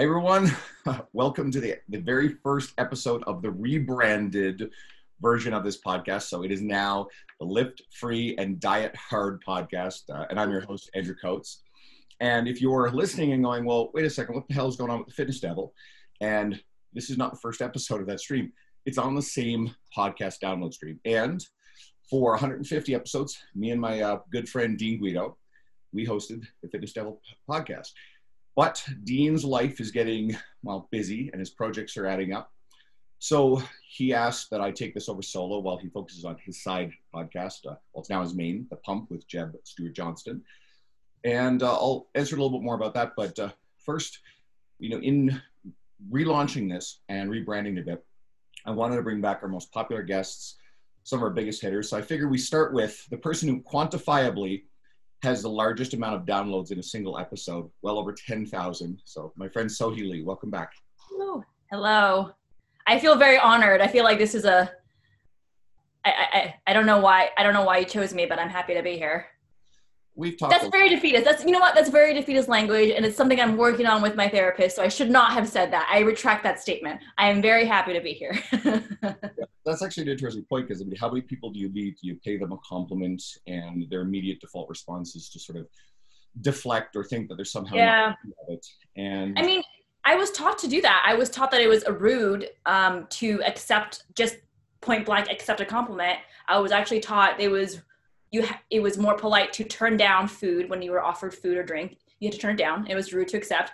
Hey everyone, welcome to the, the very first episode of the rebranded version of this podcast. So it is now the Lift Free and Diet Hard podcast. Uh, and I'm your host, Andrew Coates. And if you're listening and going, well, wait a second, what the hell is going on with the Fitness Devil? And this is not the first episode of that stream. It's on the same podcast download stream. And for 150 episodes, me and my uh, good friend Dean Guido, we hosted the Fitness Devil podcast. But Dean's life is getting, well, busy and his projects are adding up. So he asked that I take this over solo while he focuses on his side podcast. Uh, well, it's now his main, The Pump with Jeb Stuart Johnston. And uh, I'll answer a little bit more about that. But uh, first, you know, in relaunching this and rebranding a bit, I wanted to bring back our most popular guests, some of our biggest hitters. So I figured we start with the person who quantifiably has the largest amount of downloads in a single episode, well over 10,000. So, my friend Sohee Lee, welcome back. Hello. Hello. I feel very honored. I feel like this is a. I, I, I don't know why I don't know why you chose me, but I'm happy to be here we've talked. That's very defeatist. That's you know what? That's very defeatist language, and it's something I'm working on with my therapist. So I should not have said that. I retract that statement. I am very happy to be here. yeah, that's actually an interesting point because I mean, how many people do you meet? Do you pay them a compliment, and their immediate default response is to sort of deflect or think that there's somehow yeah. it. And I mean, I was taught to do that. I was taught that it was a rude um, to accept just point blank accept a compliment. I was actually taught it was you ha- it was more polite to turn down food when you were offered food or drink. You had to turn it down. It was rude to accept.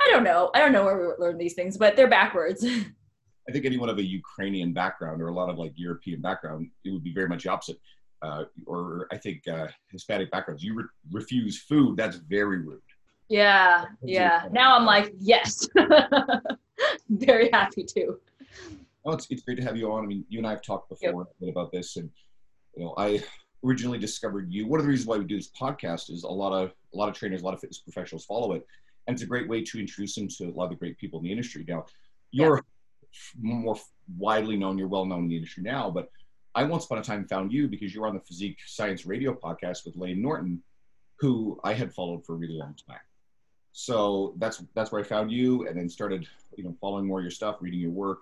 I don't know. I don't know where we learned these things, but they're backwards. I think anyone of a Ukrainian background or a lot of like European background, it would be very much opposite. Uh, or I think uh, Hispanic backgrounds, you re- refuse food. That's very rude. Yeah, yeah. Now I'm like, yes, very happy to. Oh, it's, it's great to have you on. I mean, you and I have talked before yep. about this, and you know, I originally discovered you. One of the reasons why we do this podcast is a lot of a lot of trainers, a lot of fitness professionals follow it, and it's a great way to introduce them to a lot of the great people in the industry. Now, you're yeah. more widely known, you're well known in the industry now, but I once upon a time found you because you were on the Physique Science Radio podcast with Layne Norton, who I had followed for a really long time. So that's that's where I found you, and then started you know following more of your stuff, reading your work,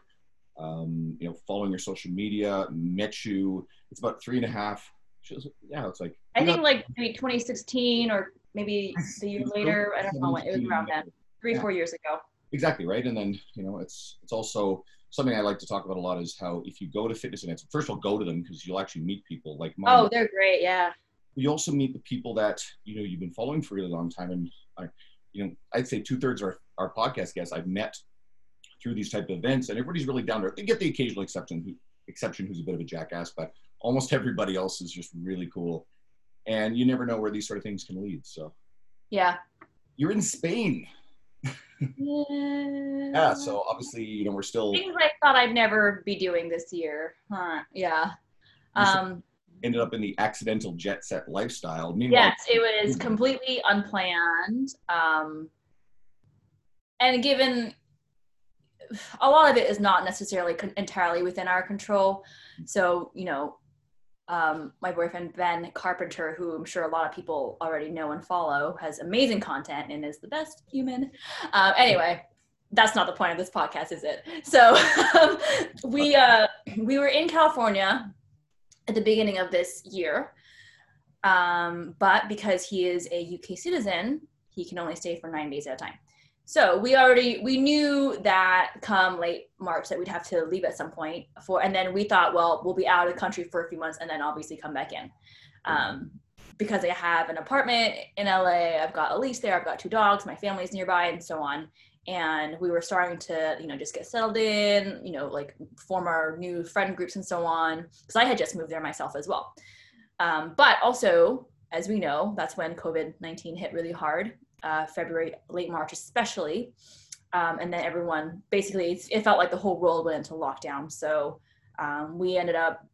um, you know, following your social media. Met you. It's about three and a half was, yeah, it's like. I think like maybe 2016 or maybe the year later. I don't know when it was around then, three yeah. four years ago. Exactly right, and then you know it's it's also something I like to talk about a lot is how if you go to fitness events, first of all, go to them because you'll actually meet people like. Mine. Oh, they're great, yeah. You also meet the people that you know you've been following for a really long time, and I, you know, I'd say two thirds of our, our podcast guests I've met through these type of events, and everybody's really down there. They get the occasional exception, who, exception who's a bit of a jackass, but almost everybody else is just really cool. And you never know where these sort of things can lead. So, yeah. You're in Spain. yeah. yeah. So obviously, you know, we're still things I thought I'd never be doing this year. Huh. Yeah. Um, ended up in the accidental jet set lifestyle. Meanwhile, yes, it was completely unplanned. Um, and given a lot of it is not necessarily con- entirely within our control. So, you know, um, my boyfriend Ben Carpenter, who I'm sure a lot of people already know and follow, has amazing content and is the best human. Um, anyway, that's not the point of this podcast, is it? So um, we uh, we were in California at the beginning of this year, um, but because he is a UK citizen, he can only stay for nine days at a time. So we already we knew that come late March that we'd have to leave at some point for, and then we thought, well, we'll be out of the country for a few months and then obviously come back in. Um, because I have an apartment in LA, I've got a lease there, I've got two dogs, my family's nearby, and so on. And we were starting to, you know, just get settled in, you know, like form our new friend groups and so on. Because I had just moved there myself as well. Um, but also, as we know, that's when COVID 19 hit really hard uh, February, late March, especially. Um, and then everyone basically, it felt like the whole world went into lockdown. So um, we ended up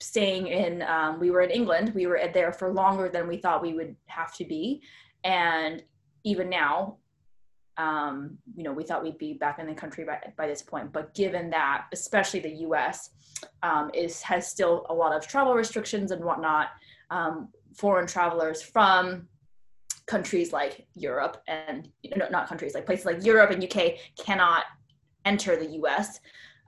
staying in, um, we were in England. We were there for longer than we thought we would have to be. And even now, um, you know, we thought we'd be back in the country by, by this point. But given that, especially the US, um, is has still a lot of travel restrictions and whatnot, um, foreign travelers from countries like Europe and not countries like places like Europe and UK cannot enter the US.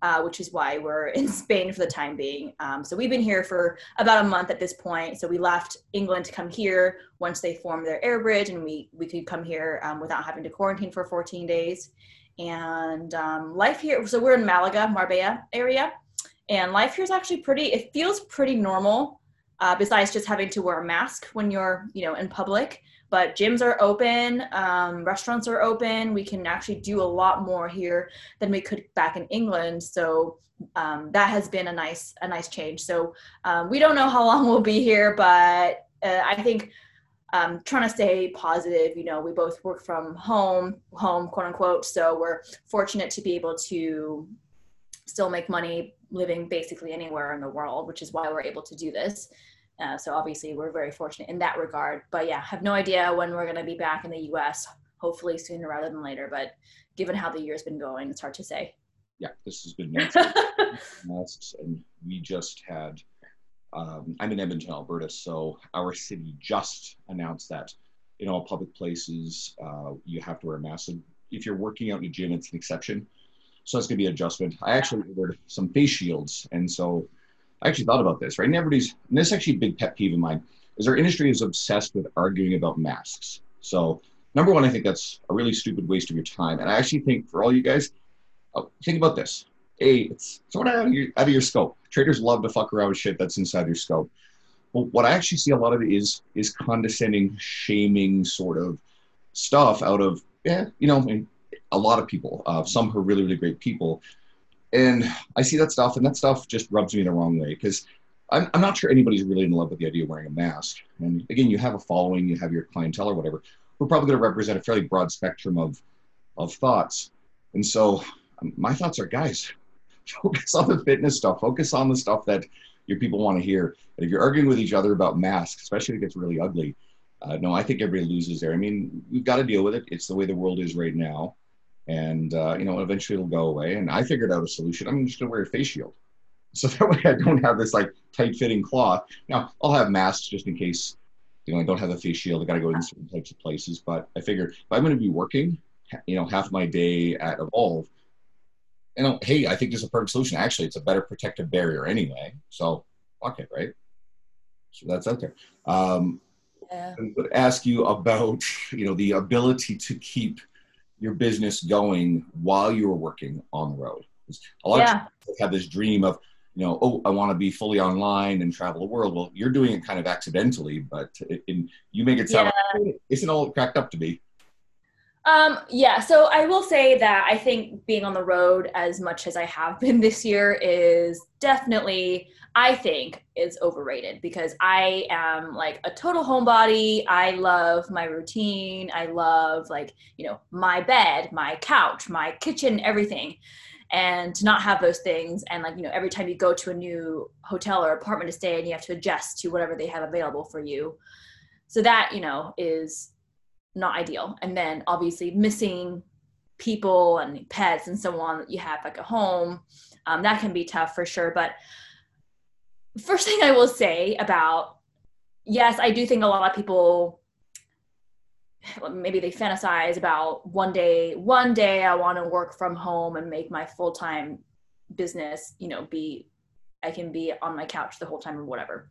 Uh, which is why we're in Spain for the time being. Um, so we've been here for about a month at this point. So we left England to come here once they formed their air bridge, and we we could come here um, without having to quarantine for 14 days. And um, life here, so we're in Malaga, Marbella area, and life here is actually pretty. It feels pretty normal, uh, besides just having to wear a mask when you're you know in public but gyms are open um, restaurants are open. We can actually do a lot more here than we could back in england. So um, that has been a nice a nice change. So um, we don't know how long we'll be here but uh, i think um, trying to stay positive you know we both work from home home quote unquote. So we're fortunate to be able to still make money living basically anywhere in the world which is why we're able to do this uh, so obviously we're very fortunate in that regard. But yeah, have no idea when we're going to be back in the U.S. Hopefully sooner rather than later. But given how the year's been going, it's hard to say. Yeah, this has been masks, and we just had. Um, I'm in Edmonton, Alberta, so our city just announced that in all public places uh, you have to wear a mask. if you're working out in a gym, it's an exception. So that's going to be an adjustment. I actually ordered some face shields, and so I actually thought about this, right? And everybody's, and this is actually a big pet peeve of mine, is our industry is obsessed with arguing about masks. So, number one, I think that's a really stupid waste of your time. And I actually think for all you guys, uh, think about this. A, it's sort of out of, your, out of your scope. Traders love to fuck around with shit that's inside your scope. But what I actually see a lot of it is is condescending, shaming sort of stuff out of, yeah, you know, a lot of people. Uh, some who are really, really great people and I see that stuff, and that stuff just rubs me the wrong way because I'm, I'm not sure anybody's really in love with the idea of wearing a mask. And again, you have a following, you have your clientele or whatever. We're probably going to represent a fairly broad spectrum of of thoughts. And so um, my thoughts are, guys, focus on the fitness stuff. Focus on the stuff that your people want to hear. And if you're arguing with each other about masks, especially if it gets really ugly, uh, no, I think everybody loses there. I mean, we've got to deal with it. It's the way the world is right now and uh, you know eventually it'll go away. And i figured out a solution. I'm just going to wear a face shield. So that way i don't have this like tight fitting cloth. Now i'll have masks just in case you know i don't have a face shield. I got to go in certain types of places. But i figured if i'm going to be working you know half my day at evolve you know hey i think there's a perfect solution. Actually it's a better protective barrier anyway. So fuck it right? So that's out there. Um, yeah. I would ask you about you know the ability to keep your business going while you were working on the road. A lot yeah. of people have this dream of, you know, oh, I want to be fully online and travel the world. Well, you're doing it kind of accidentally, but uh, it, you make it sound yeah. like isn't all cracked up to be. Um, yeah, so I will say that I think being on the road as much as I have been this year is definitely, I think, is overrated because I am like a total homebody. I love my routine. I love like, you know, my bed, my couch, my kitchen, everything. And to not have those things and like, you know, every time you go to a new hotel or apartment to stay and you have to adjust to whatever they have available for you. So that, you know, is not ideal. And then obviously missing people and pets and so on that you have like a home, um, that can be tough for sure. But first thing I will say about yes, I do think a lot of people maybe they fantasize about one day one day I want to work from home and make my full time business, you know, be I can be on my couch the whole time or whatever.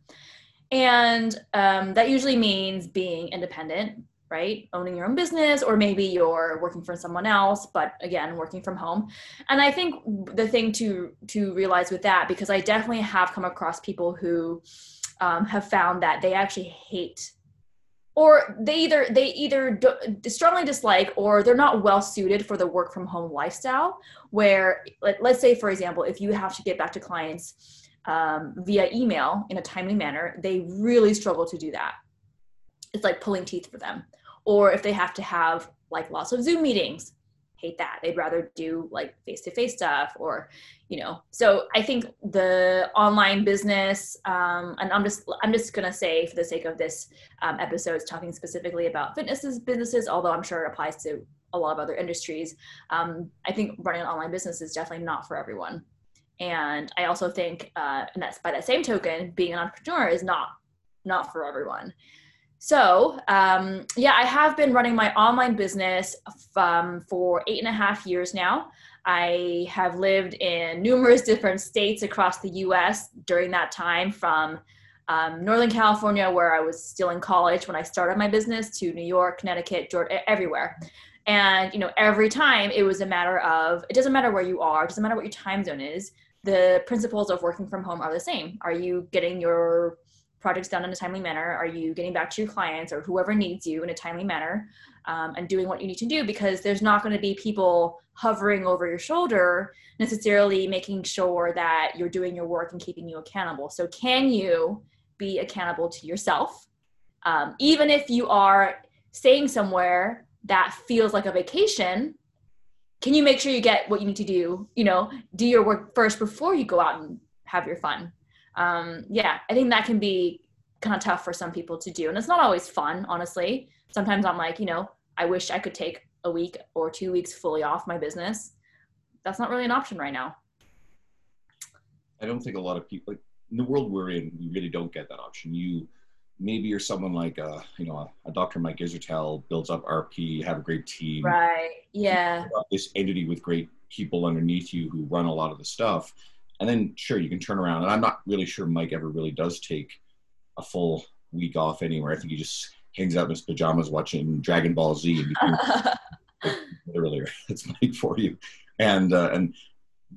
And um, that usually means being independent, right? Owning your own business, or maybe you're working for someone else, but again, working from home. And I think the thing to to realize with that, because I definitely have come across people who um, have found that they actually hate or they either they either strongly dislike or they're not well suited for the work from home lifestyle where let, us say for example if you have to get back to clients um, via email in a timely manner they really struggle to do that it's like pulling teeth for them. Or if they have to have like lots of Zoom meetings, hate that. They'd rather do like face to face stuff or, you know. So I think the online business, um, and I'm just I'm just gonna say for the sake of this um, episode, talking specifically about fitnesses businesses, although I'm sure it applies to a lot of other industries. Um, I think running an online business is definitely not for everyone. And I also think, uh, and that's by that same token, being an entrepreneur is not not for everyone. So, um, yeah, I have been running my online business um, for eight and a half years now. I have lived in numerous different states across the US during that time, from um, Northern California, where I was still in college when I started my business, to New York, Connecticut, Georgia, everywhere. And you know, every time it was a matter of it doesn't matter where you are, it doesn't matter what your time zone is. The principles of working from home are the same. Are you getting your projects done in a timely manner? Are you getting back to your clients or whoever needs you in a timely manner um, and doing what you need to do? Because there's not going to be people hovering over your shoulder necessarily making sure that you're doing your work and keeping you accountable. So, can you be accountable to yourself? Um, even if you are staying somewhere that feels like a vacation, can you make sure you get what you need to do? You know, do your work first before you go out and have your fun um, yeah, I think that can be kind of tough for some people to do. And it's not always fun, honestly. Sometimes I'm like, you know, I wish I could take a week or two weeks fully off my business. That's not really an option right now. I don't think a lot of people, like, in the world we're in, we really don't get that option. You maybe you're someone like a, you know, a, a Dr. Mike Israetel builds up RP, have a great team. Right. Yeah. This entity with great people underneath you who run a lot of the stuff and then sure you can turn around. And i'm not really sure mike ever really does take a full week off anywhere. I think he just hangs out in his pajamas watching dragon ball z literally that's mike for you. And uh, and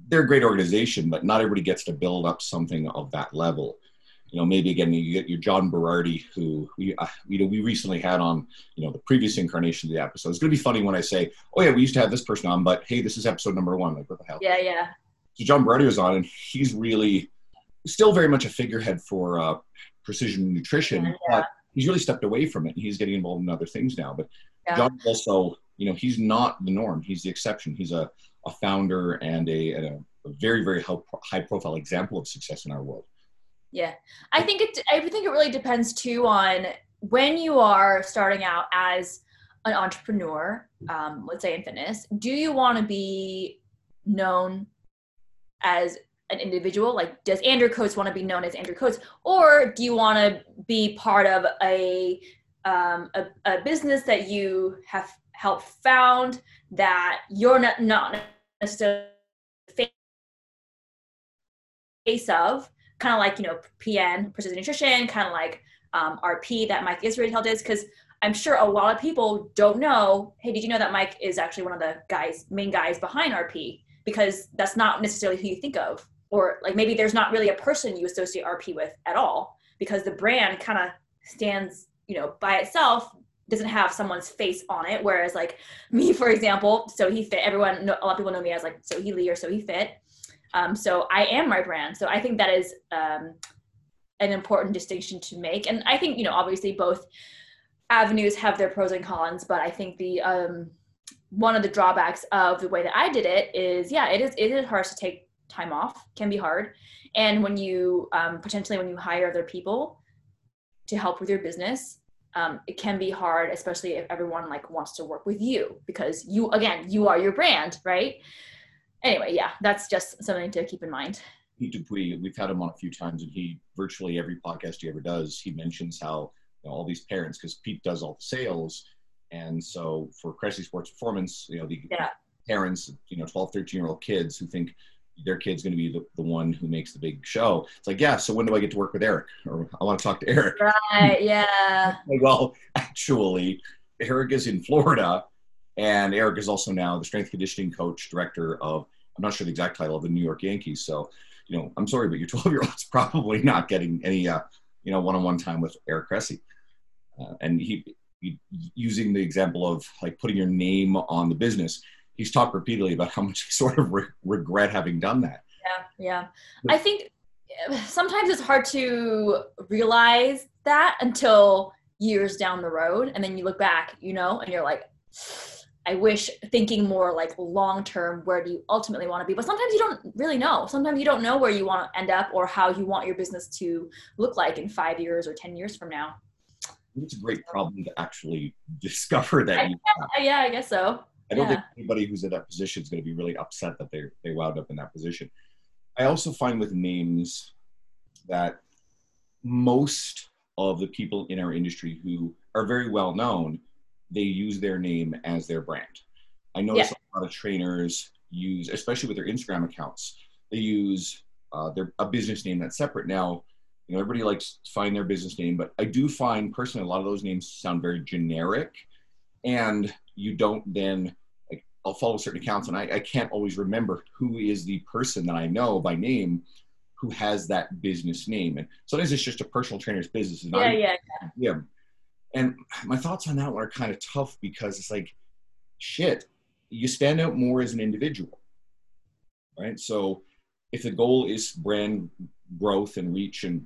they're a great organization but not everybody gets to build up something of that level. You know maybe again you get your john berardi who we uh, you know we recently had on you know the previous incarnation of the episode. It's going to be funny when i say oh yeah we used to have this person on but hey this is episode number one. Like what the hell? Yeah yeah so John Berardi was on, and he's really still very much a figurehead for uh, precision nutrition, yeah, yeah. but he's really stepped away from it, and he's getting involved in other things now. But yeah. John also, you know, he's not the norm; he's the exception. He's a, a founder and a, a, a very very high profile example of success in our world. Yeah, I think it. I think it really depends too on when you are starting out as an entrepreneur. Um, let's say in fitness, do you want to be known as an individual? Like, does Andrew Coates want to be known as Andrew Coates, or do you want to be part of a, um, a, a business that you have helped found that you're not, not necessarily face of, kind of like you know PN, Precision Nutrition, kind of like um, RP that Mike Israetel does, because I'm sure a lot of people don't know. Hey, did you know that Mike is actually one of the guys, main guys behind RP? Because that's not necessarily who you think of or like maybe there's not really a person you associate rp with at all because the brand kind of stands you know by itself doesn't have someone's face on it. Whereas like me for example SoheeFit everyone a lot of people know me as like Sohee Lee or SoheeFit. Um, so i am my brand. So i think that is um, an important distinction to make. And i think you know obviously both avenues have their pros and cons but i think the um, one of the drawbacks of the way that I did it is, yeah, it is it is hard to take time off. Can be hard, and when you um, potentially when you hire other people to help with your business, um, it can be hard, especially if everyone like wants to work with you because you again you are your brand, right? Anyway, yeah, that's just something to keep in mind. Pete Dupuis, we've had him on a few times, and he virtually every podcast he ever does, he mentions how you know, all these parents, because Pete does all the sales, and so for Cressy Sports Performance, you know, the yeah. parents, you know, 12, 13 year old kids who think their kid's going to be the, the one who makes the big show. It's like, yeah, so when do I get to work with Eric? Or I want to talk to Eric. Right, yeah. well, actually, Eric is in Florida, and Eric is also now the strength conditioning coach, director of, I'm not sure the exact title of the New York Yankees. So, you know, I'm sorry, but your 12 year old's probably not getting any, uh, you know, one on one time with Eric Cressy. Uh, and he, using the example of like putting your name on the business, he's talked repeatedly about how much he sort of re- regret having done that. Yeah, yeah. I think sometimes it's hard to realize that until years down the road, and then you look back, you know, and you're like, I wish thinking more like long term, where do you ultimately want to be? But sometimes you don't really know. Sometimes you don't know where you want to end up or how you want your business to look like in five years or 10 years from now it's a great problem to actually discover that. Yeah, yeah, I guess so. I don't yeah. think anybody who's in that position is going to be really upset that they they wound up in that position. I also find with names that most of the people in our industry who are very well known, they use their name as their brand. I notice yeah. a lot of trainers use, especially with their Instagram accounts, they use uh, their a business name that's separate. Now, you know, everybody likes to find their business name, but I do find personally a lot of those names sound very generic, and you don't then like I'll follow certain accounts, and I, I can't always remember who is the person that I know by name who has that business name. And sometimes it's just a personal trainer's business. And yeah, yeah, yeah. Yeah. And my thoughts on that one are kind of tough because it's like, shit, you stand out more as an individual, right? So if the goal is brand growth and reach and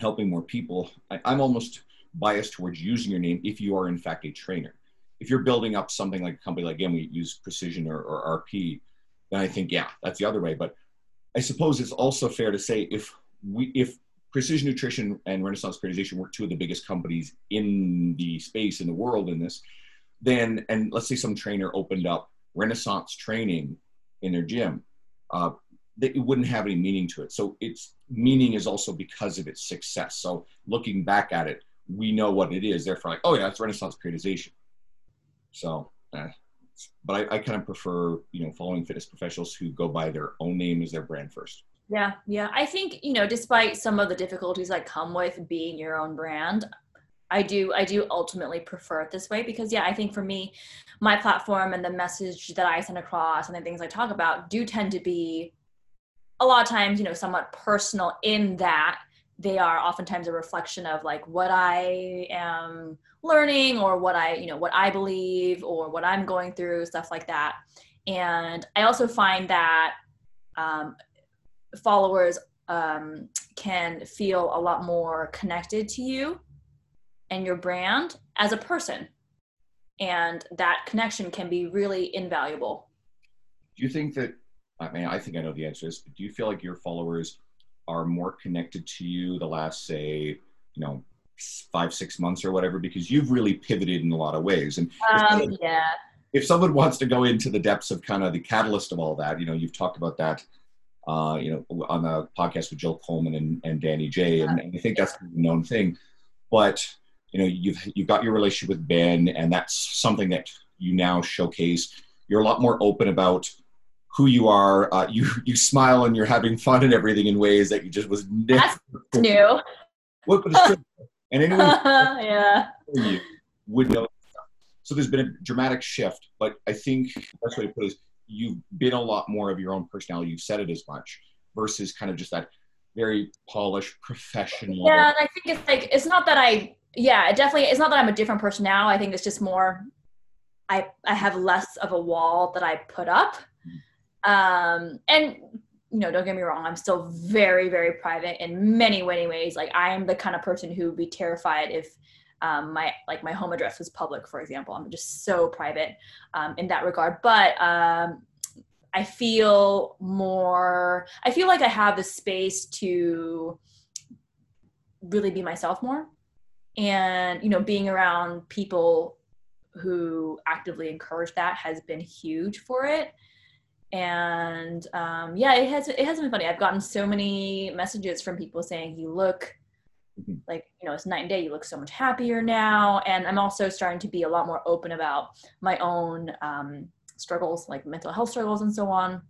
helping more people, I, I'm almost biased towards using your name if you are in fact a trainer. If you're building up something like a company like again we use precision or, or RP, then I think yeah that's the other way. But I suppose it's also fair to say if we if precision nutrition and Renaissance periodization were two of the biggest companies in the space in the world in this, then and let's say some trainer opened up Renaissance training in their gym, uh, that it wouldn't have any meaning to it. So its meaning is also because of its success. So looking back at it, we know what it is. Therefore, like, oh yeah, it's Renaissance periodization. So, eh. but I, I kind of prefer you know following fitness professionals who go by their own name as their brand first. Yeah, yeah. I think you know, despite some of the difficulties that come with being your own brand, I do I do ultimately prefer it this way because yeah, I think for me, my platform and the message that I send across and the things I talk about do tend to be a lot of times, you know, somewhat personal in that they are oftentimes a reflection of like what I am learning or what I, you know, what I believe or what I'm going through, stuff like that. And I also find that um, followers um, can feel a lot more connected to you and your brand as a person. And that connection can be really invaluable. Do you think that I mean, I think I know the answer is, do you feel like your followers are more connected to you the last, say, you know, five, six months or whatever, because you've really pivoted in a lot of ways. And um, if, yeah. if someone wants to go into the depths of kind of the catalyst of all that, you know, you've talked about that, uh, you know, on the podcast with Jill Coleman and, and Danny J, and, and I think that's a known thing. But you know, you've you've got your relationship with Ben, and that's something that you now showcase. You're a lot more open about who you are. Uh, you you smile and you're having fun and everything in ways that you just was never That's new. What, but it's true. And anyone yeah. you would know. So there's been a dramatic shift, but I think the best way to put it is you've been a lot more of your own personality. You've said it as much versus kind of just that very polished professional. Yeah, and I think it's like it's not that I yeah, definitely it's not that I'm a different person now. I think it's just more I I have less of a wall that I put up um, and you know, don't get me wrong, I'm still very, very private in many, many ways. Like I am the kind of person who would be terrified if um, my like my home address was public, for example. I'm just so private um, in that regard. But um, I feel more. I feel like I have the space to really be myself more, and you know, being around people who actively encourage that has been huge for it and um, yeah, it has it has been funny. I've gotten so many messages from people saying you look mm-hmm. like you know it's night and day. You look so much happier now, and I'm also starting to be a lot more open about my own um, struggles, like mental health struggles and so on,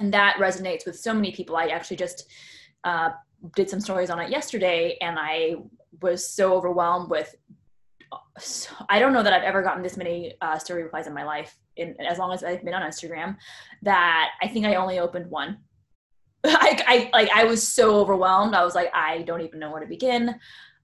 and that resonates with so many people. I actually just uh, did some stories on it yesterday, and I was so overwhelmed with so I don't know that I've ever gotten this many uh, story replies in my life, in as long as I've been on Instagram. That I think I only opened one. I, I like I was so overwhelmed. I was like, I don't even know where to begin.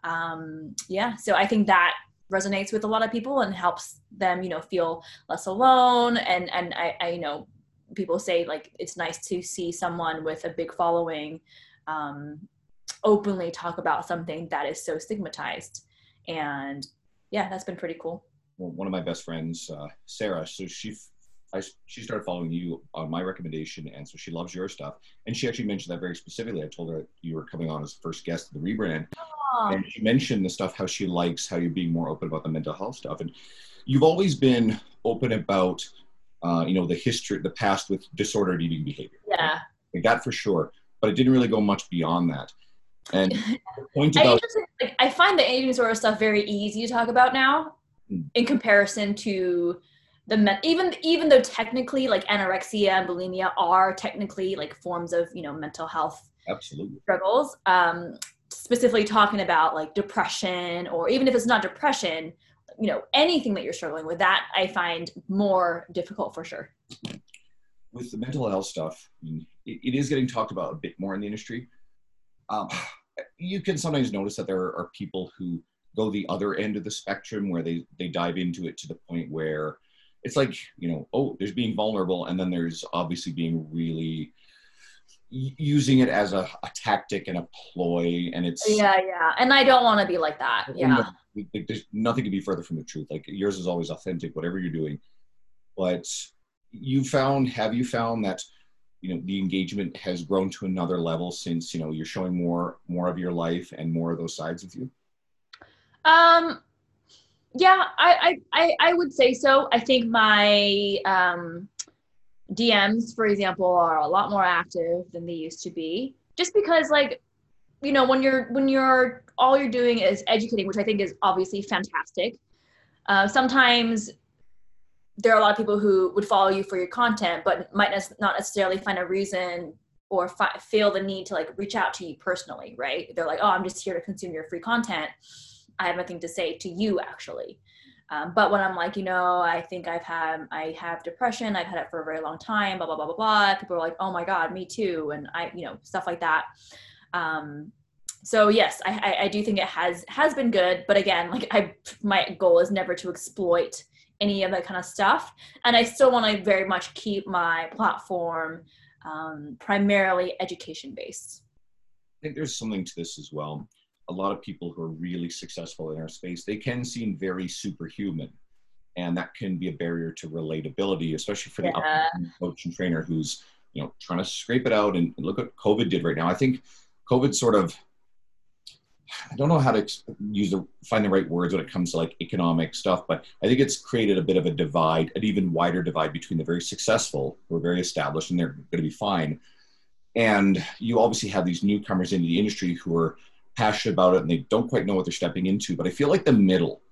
Um, yeah, so I think that resonates with a lot of people and helps them, you know, feel less alone. And and I, I you know, people say like it's nice to see someone with a big following um, openly talk about something that is so stigmatized and yeah, that's been pretty cool. Well, one of my best friends, uh, Sarah, so she I, she started following you on my recommendation, and so she loves your stuff. And she actually mentioned that very specifically. I told her you were coming on as the first guest of the rebrand, Aww. and she mentioned the stuff how she likes how you're being more open about the mental health stuff. And you've always been open about, uh, you know, the history, the past with disordered eating behavior. Yeah, right? like that for sure. But it didn't really go much beyond that. And point I, about just, like, I find the eating disorder stuff very easy to talk about now Hmm. in comparison to the men- even even though technically like anorexia and bulimia are technically like forms of you know mental health absolutely. struggles um specifically talking about like depression or even if it's not depression you know anything that you're struggling with that i find more difficult for sure with the mental health stuff, I mean, it, it is getting talked about a bit more in the industry. Um, you can sometimes notice that there are people who go the other end of the spectrum where they, they dive into it to the point where it's like, you know, oh, there's being vulnerable, and then there's obviously being really using it as a, a tactic and a ploy, and it's yeah yeah and i don't want to be like that yeah like, there's nothing to be further from the truth. Like yours is always authentic, whatever you're doing. But you found, have you found that, you know, the engagement has grown to another level since you know you're showing more, more of your life and more of those sides of you. Um, yeah, I, I, I, would say so. I think my um, DMs, for example, are a lot more active than they used to be. Just because, like, you know, when you're when you're all you're doing is educating, which I think is obviously fantastic. Uh, sometimes there are a lot of people who would follow you for your content, but might not necessarily find a reason or fi- feel the need to like reach out to you personally, right? They're like, oh, I'm just here to consume your free content. I have nothing to say to you actually. Um, but when I'm like, you know, I think I've had, I have depression. I've had it for a very long time. Blah blah blah blah blah. People are like, oh my god, me too, and I, you know, stuff like that. Um, so yes, I, I, I do think it has has been good. But again, like I, my goal is never to exploit any of that kind of stuff, and I still want to very much keep my platform um, primarily education based. I think there's something to this as well. A lot of people who are really successful in our space, they can seem very superhuman. And that can be a barrier to relatability, especially for the Yeah. coach and trainer who's, you know, trying to scrape it out and, and look what COVID did right now. I think COVID sort of I don't know how to use the find the right words when it comes to like economic stuff, but I think it's created a bit of a divide, an even wider divide between the very successful, who are very established and they're going to be fine, and you obviously have these newcomers into the industry who are passionate about it and they don't quite know what they're stepping into. But I feel like the middle,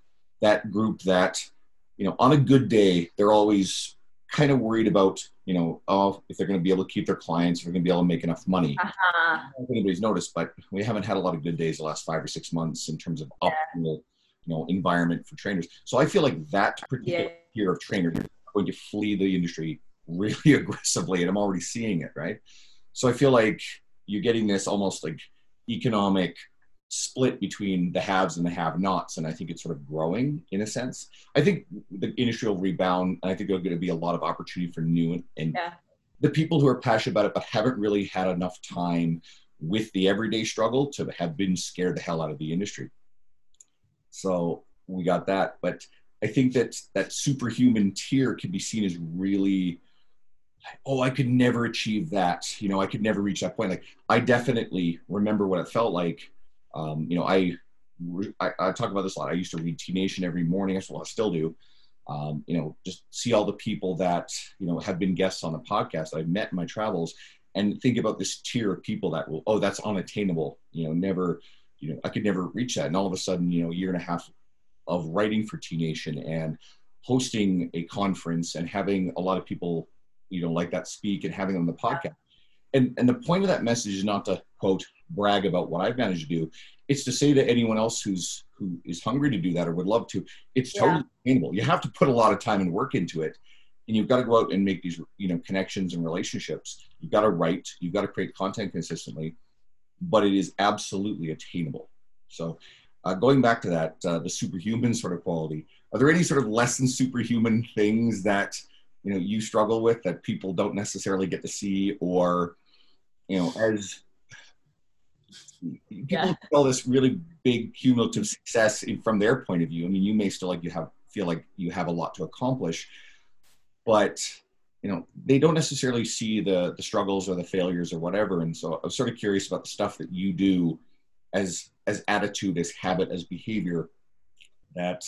that group that, you know, on a good day, they're always kind of worried about, you know, oh, if they're going to be able to keep their clients, if they're going to be able to make enough money. Uh-huh. I don't know if anybody's noticed, but we haven't had a lot of good days the last five or six months in terms of optimal, you know, environment for trainers. So I feel like that particular Yeah. tier of trainers are going to flee the industry really aggressively, and I'm already seeing it, right? So I feel like you're getting this almost like economic split between the haves and the have-nots, and I think it's sort of growing in a sense. I think the industry will rebound, and I think there's going to be a lot of opportunity for new and, and Yeah. the people who are passionate about it but haven't really had enough time with the everyday struggle to have been scared the hell out of the industry. So we got that, but I think that that superhuman tier can be seen as really, oh, I could never achieve that. You know, I could never reach that point. Like I definitely remember what it felt like. Um, you know, I, I I talk about this a lot. I used to read T Nation every morning. That's what I still do. Um, you know, just see all the people that you know have been guests on the podcast that I've met in my travels, and think about this tier of people that will, oh, that's unattainable. You know, never, you know, I could never reach that. And all of a sudden, you know, a year and a half of writing for T Nation and hosting a conference and having a lot of people, you know, like that speak and having them on the podcast. And and the point of that message is not to quote brag about what I've managed to do. It's to say to anyone else who's who is hungry to do that or would love to, it's Yeah. totally attainable. You have to put a lot of time and work into it. And you've got to go out and make these, you know, connections and relationships. You've got to write. You've got to create content consistently, but it is absolutely attainable. So, uh, going back to that, uh, the superhuman sort of quality. Are there any sort of less than superhuman things that you know you struggle with that people don't necessarily get to see, or you know, as people Yeah. feel this really big cumulative success in, from their point of view. I mean, you may still like you have feel like you have a lot to accomplish, but you know they don't necessarily see the the struggles or the failures or whatever. And so I was sort of curious about the stuff that you do as as attitude, as habit, as behavior that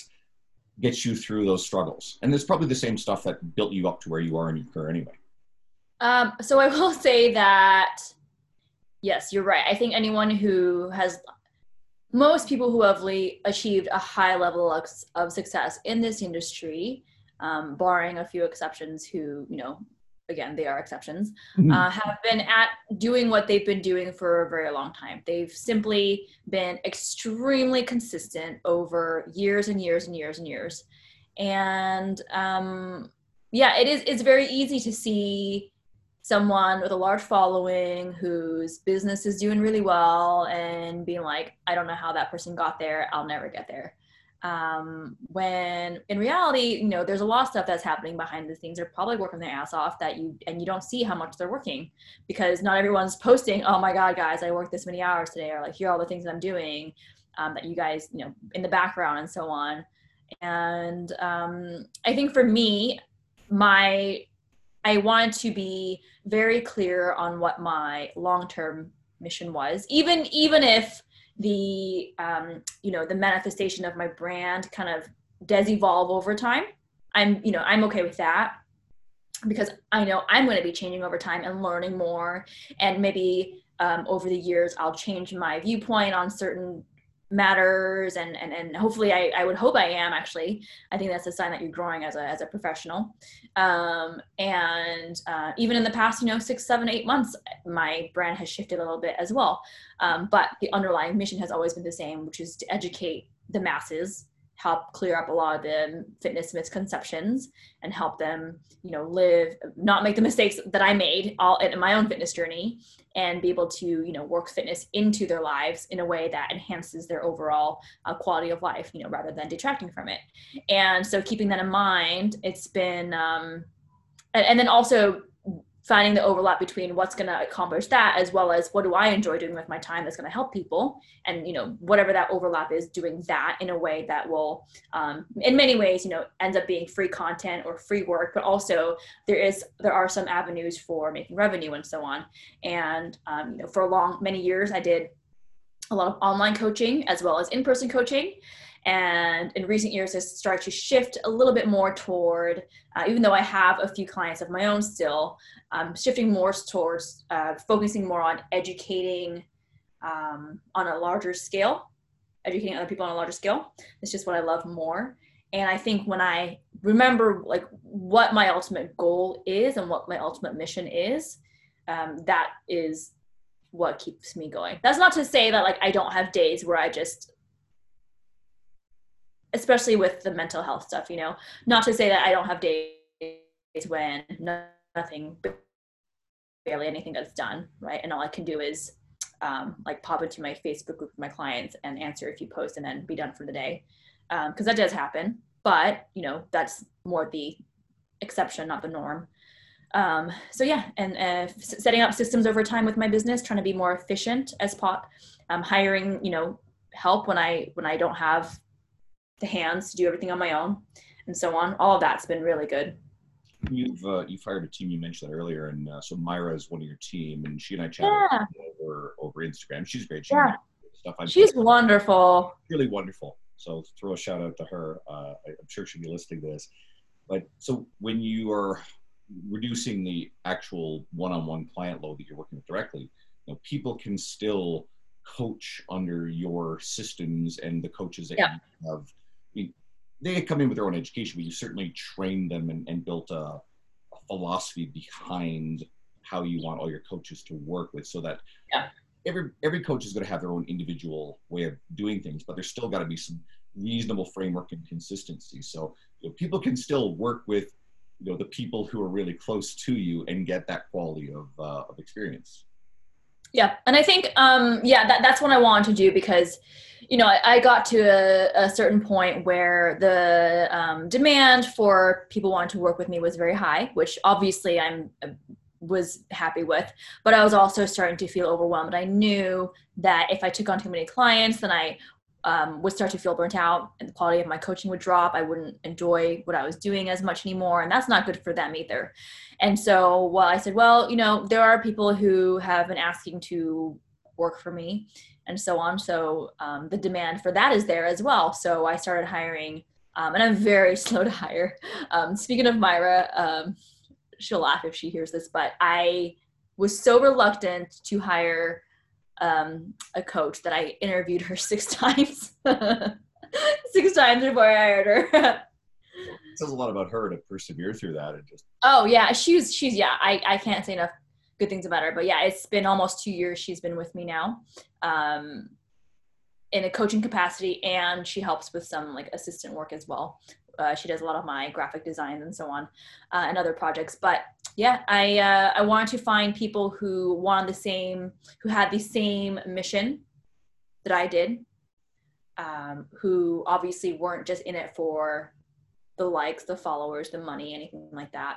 gets you through those struggles. And it's probably the same stuff that built you up to where you are in your career anyway. Um, so I will say that Yes, you're right. I think anyone who has most people who have le- achieved a high level of, of success in this industry, um, barring a few exceptions who, you know, again, they are exceptions, mm-hmm. uh, have been at doing what they've been doing for a very long time. They've simply been extremely consistent over years and years and years and years. And um, yeah, it is, it's very easy to see someone with a large following whose business is doing really well and being like, I don't know how that person got there. I'll never get there. Um, when in reality, you know, there's a lot of stuff that's happening behind the scenes. They're probably working their ass off that you and you don't see how much they're working because not everyone's posting, oh my God, guys, I worked this many hours today, or like here are all the things that I'm doing um, that you guys, you know, in the background and so on. And um, I think for me, my I wanted to be very clear on what my long-term mission was, even even if the um, you know the manifestation of my brand kind of does evolve over time. I'm you know I'm okay with that because I know I'm going to be changing over time and learning more, and maybe um, over the years I'll change my viewpoint on certain matters and and, and hopefully I, I would hope i am actually. I think that's a sign that you're growing as a, as a professional. Um, and uh, even in the past you know six seven eight months my brand has shifted a little bit as well. Um, but the underlying mission has always been the same which is to educate the masses help clear up a lot of the fitness misconceptions and help them you know live not make the mistakes that i made all in my own fitness journey and be able to you know work fitness into their lives in a way that enhances their overall uh, quality of life you know rather than detracting from it. And so keeping that in mind it's been um and, and then also finding the overlap between what's going to accomplish that as well as what do i enjoy doing with my time that's going to help people. And you know whatever that overlap is doing that in a way that will um, in many ways you know ends up being free content or free work but also there is there are some avenues for making revenue and so on. And um, you know for a long many years i did a lot of online coaching as well as in-person coaching and in recent years has started to shift a little bit more toward uh, even though i have a few clients of my own still um, shifting more towards uh, focusing more on educating um, on a larger scale educating other people on a larger scale. It's just what i love more. And i think when i remember like what my ultimate goal is and what my ultimate mission is um, that is what keeps me going. That's not to say that like i don't have days where i just especially with the mental health stuff, you know, not to say that I don't have days when nothing, barely anything gets done, right? And all I can do is um, like pop into my Facebook group with my clients and answer a few posts and then be done for the day. Because um, that does happen, but you know, that's more the exception, not the norm. Um, so yeah, and uh, setting up systems over time with my business, trying to be more efficient as pop, um, hiring, you know, help when I when I don't have the hands to do everything on my own and so on. All of that's been really good. You've uh, you've hired a team. You mentioned that earlier, and uh, so Myra is one of your team, and she and I chatted yeah. over over Instagram. She's great. She yeah. stuff. I'm She's wonderful. Really wonderful. So throw a shout out to her. Uh, I'm sure she'll be listening to this. But so when you are reducing the actual one-on-one client load that you're working with directly, you know, people can still coach under your systems and the coaches that yeah. you have mean, they come in with their own education, but you certainly trained them and, and built a, a, philosophy behind how you want all your coaches to work with, so that yeah. every every coach is going to have their own individual way of doing things, but there's still got to be some reasonable framework and consistency. So you know, people can still work with you know the people who are really close to you and get that quality of uh, of experience. Yeah, and I think um, yeah that that's what I wanted to do because you know, I, I got to a, a, certain point where the um, demand for people wanting to work with me was very high, which obviously I'm uh, was happy with, but I was also starting to feel overwhelmed. I knew that if I took on too many clients, then I um, would start to feel burnt out and the quality of my coaching would drop. I wouldn't enjoy what I was doing as much anymore. And that's not good for them either. And so, well, I said, well, you know, there are people who have been asking to work for me and so on. So um, the demand for that is there as well. So I started hiring, um, and I'm very slow to hire. Um, speaking of Myra, um, she'll laugh if she hears this, but I was so reluctant to hire um, a coach that I interviewed her six times, six times before I hired her. it says a lot about her to persevere through that and just. Oh yeah, she's she's yeah. I I can't say enough good things about her, but yeah, it's been almost two years she's been with me now. Um, in a coaching capacity and she helps with some like assistant work as well uh, she does a lot of my graphic designs and so on uh, and other projects but yeah i uh, i wanted to find people who wanted the same who had the same mission that i did um, who obviously weren't just in it for the likes the followers the money anything like that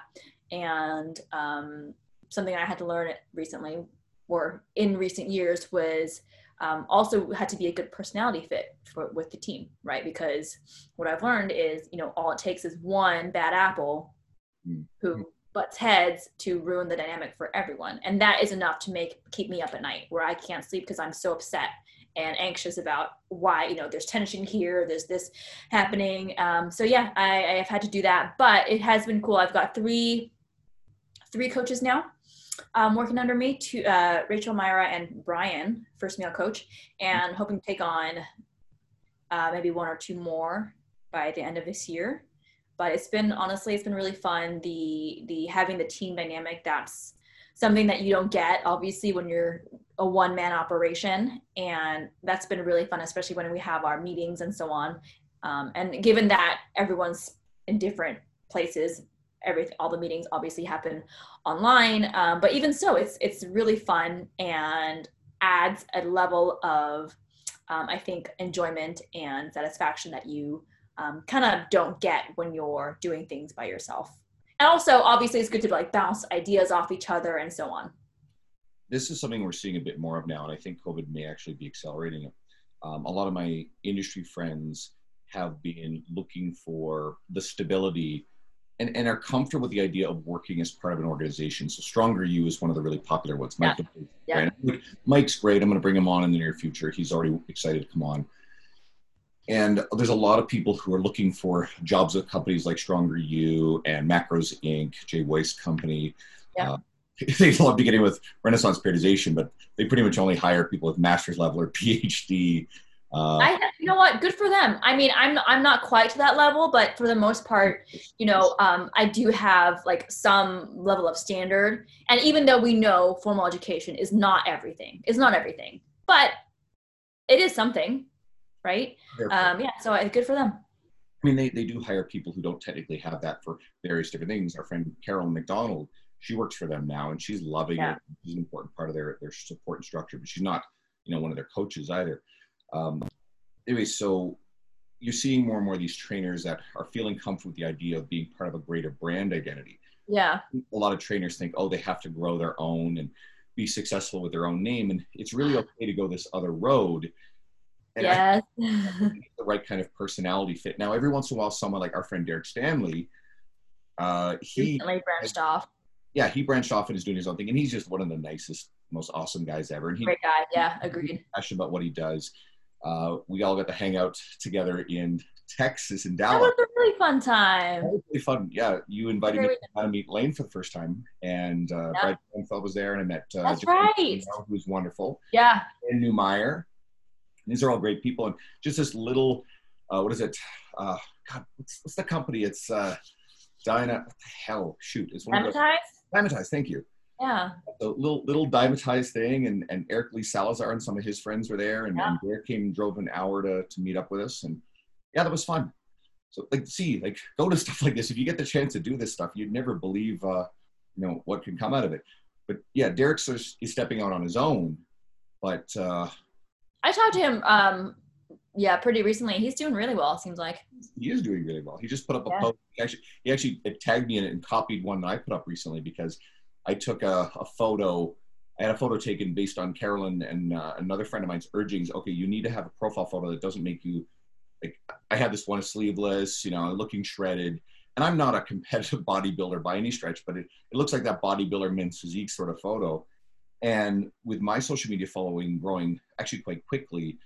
and um, something i had to learn recently or in recent years was um, also had to be a good personality fit for with the team, right? Because what I've learned is, you know, all it takes is one bad apple mm-hmm. who butts heads to ruin the dynamic for everyone, and that is enough to make keep me up at night, where I can't sleep because I'm so upset and anxious about why you know there's tension here there's this happening. Um, so yeah I, I have had to do that but it has been cool. I've got three three coaches now um, working under me to uh, Rachel, Myra, and Brian, first male coach, and hoping to take on uh, maybe one or two more by the end of this year. But it's been honestly, it's been really fun. The the having the team dynamic that's something that you don't get obviously when you're a one man operation, and that's been really fun, especially when we have our meetings and so on. Um, and given that everyone's in different places everything all the meetings obviously happen online um, but even so it's it's really fun and adds a level of um, i think enjoyment and satisfaction that you um, kind of don't get when you're doing things by yourself and also obviously it's good to like bounce ideas off each other and so on this is something we're seeing a bit more of now and i think covid may actually be accelerating it um, a lot of my industry friends have been looking for the stability and, and are comfortable with the idea of working as part of an organization. So Stronger U is one of the really popular ones. Mike, yeah. yeah. Mike's great. I'm going to bring him on in the near future. He's already excited to come on. And there's a lot of people who are looking for jobs at companies like Stronger U and Macros Inc., Jay Weiss Company. Yeah. Uh, they love beginning with Renaissance periodization, but they pretty much only hire people with master's level or PhD uh, I, you know what? Good for them. I mean, I'm I'm not quite to that level, but for the most part, you know, um, I do have like some level of standard. And even though we know formal education is not everything, it's not everything, but it is something, right? Um, yeah. So uh, good for them. I mean, they, they do hire people who don't technically have that for various different things. Our friend Carol McDonald, she works for them now, and she's loving yeah. it. She's an important part of their their support and structure, but she's not, you know, one of their coaches either. Um, anyway, so you're seeing more and more of these trainers that are feeling comfortable with the idea of being part of a greater brand identity. Yeah. A lot of trainers think, oh, they have to grow their own and be successful with their own name. And it's really okay to go this other road. And yes. the right kind of personality fit. Now, every once in a while, someone like our friend Derek Stanley, uh, he recently branched off. Yeah, he branched off and is doing his own thing. And he's just one of the nicest, most awesome guys ever. And he, Great guy. Yeah, agreed. Passionate about what he does. Uh, we all got to hang out together in Texas in Dallas. That was a really fun time. really fun. Yeah, you invited me to meet Layne for the first time, and uh, yep. Brad was there, and I met. Uh, That's right. Who's wonderful. Yeah. And Newmeyer. These are all great people, and just this little, uh, what is it? Uh, God, what's, what's the company? It's uh, Dyna. Hell, shoot, it's one Dymatize? of Dymatize. Thank you. Yeah. The little little Dymatize thing, and, and Eric Lee Salazar and some of his friends were there, and, yeah. and Derek came and drove an hour to, to meet up with us, and yeah, that was fun. So like, see, like, go to stuff like this. If you get the chance to do this stuff, you'd never believe, uh, you know, what can come out of it. But yeah, Derek's is stepping out on his own, but uh, I talked to him, um, yeah, pretty recently. He's doing really well. Seems like he is doing really well. He just put up a yeah. post. He actually, he actually tagged me in it and copied one that I put up recently because I took a, a photo. I had a photo taken based on Carolyn and uh, another friend of mine's urgings. Okay, you need to have a profile photo that doesn't make you like. I had this one sleeveless, you know, looking shredded. And I'm not a competitive bodybuilder by any stretch, but it, it looks like that bodybuilder men's physique sort of photo. And with my social media following growing actually quite quickly,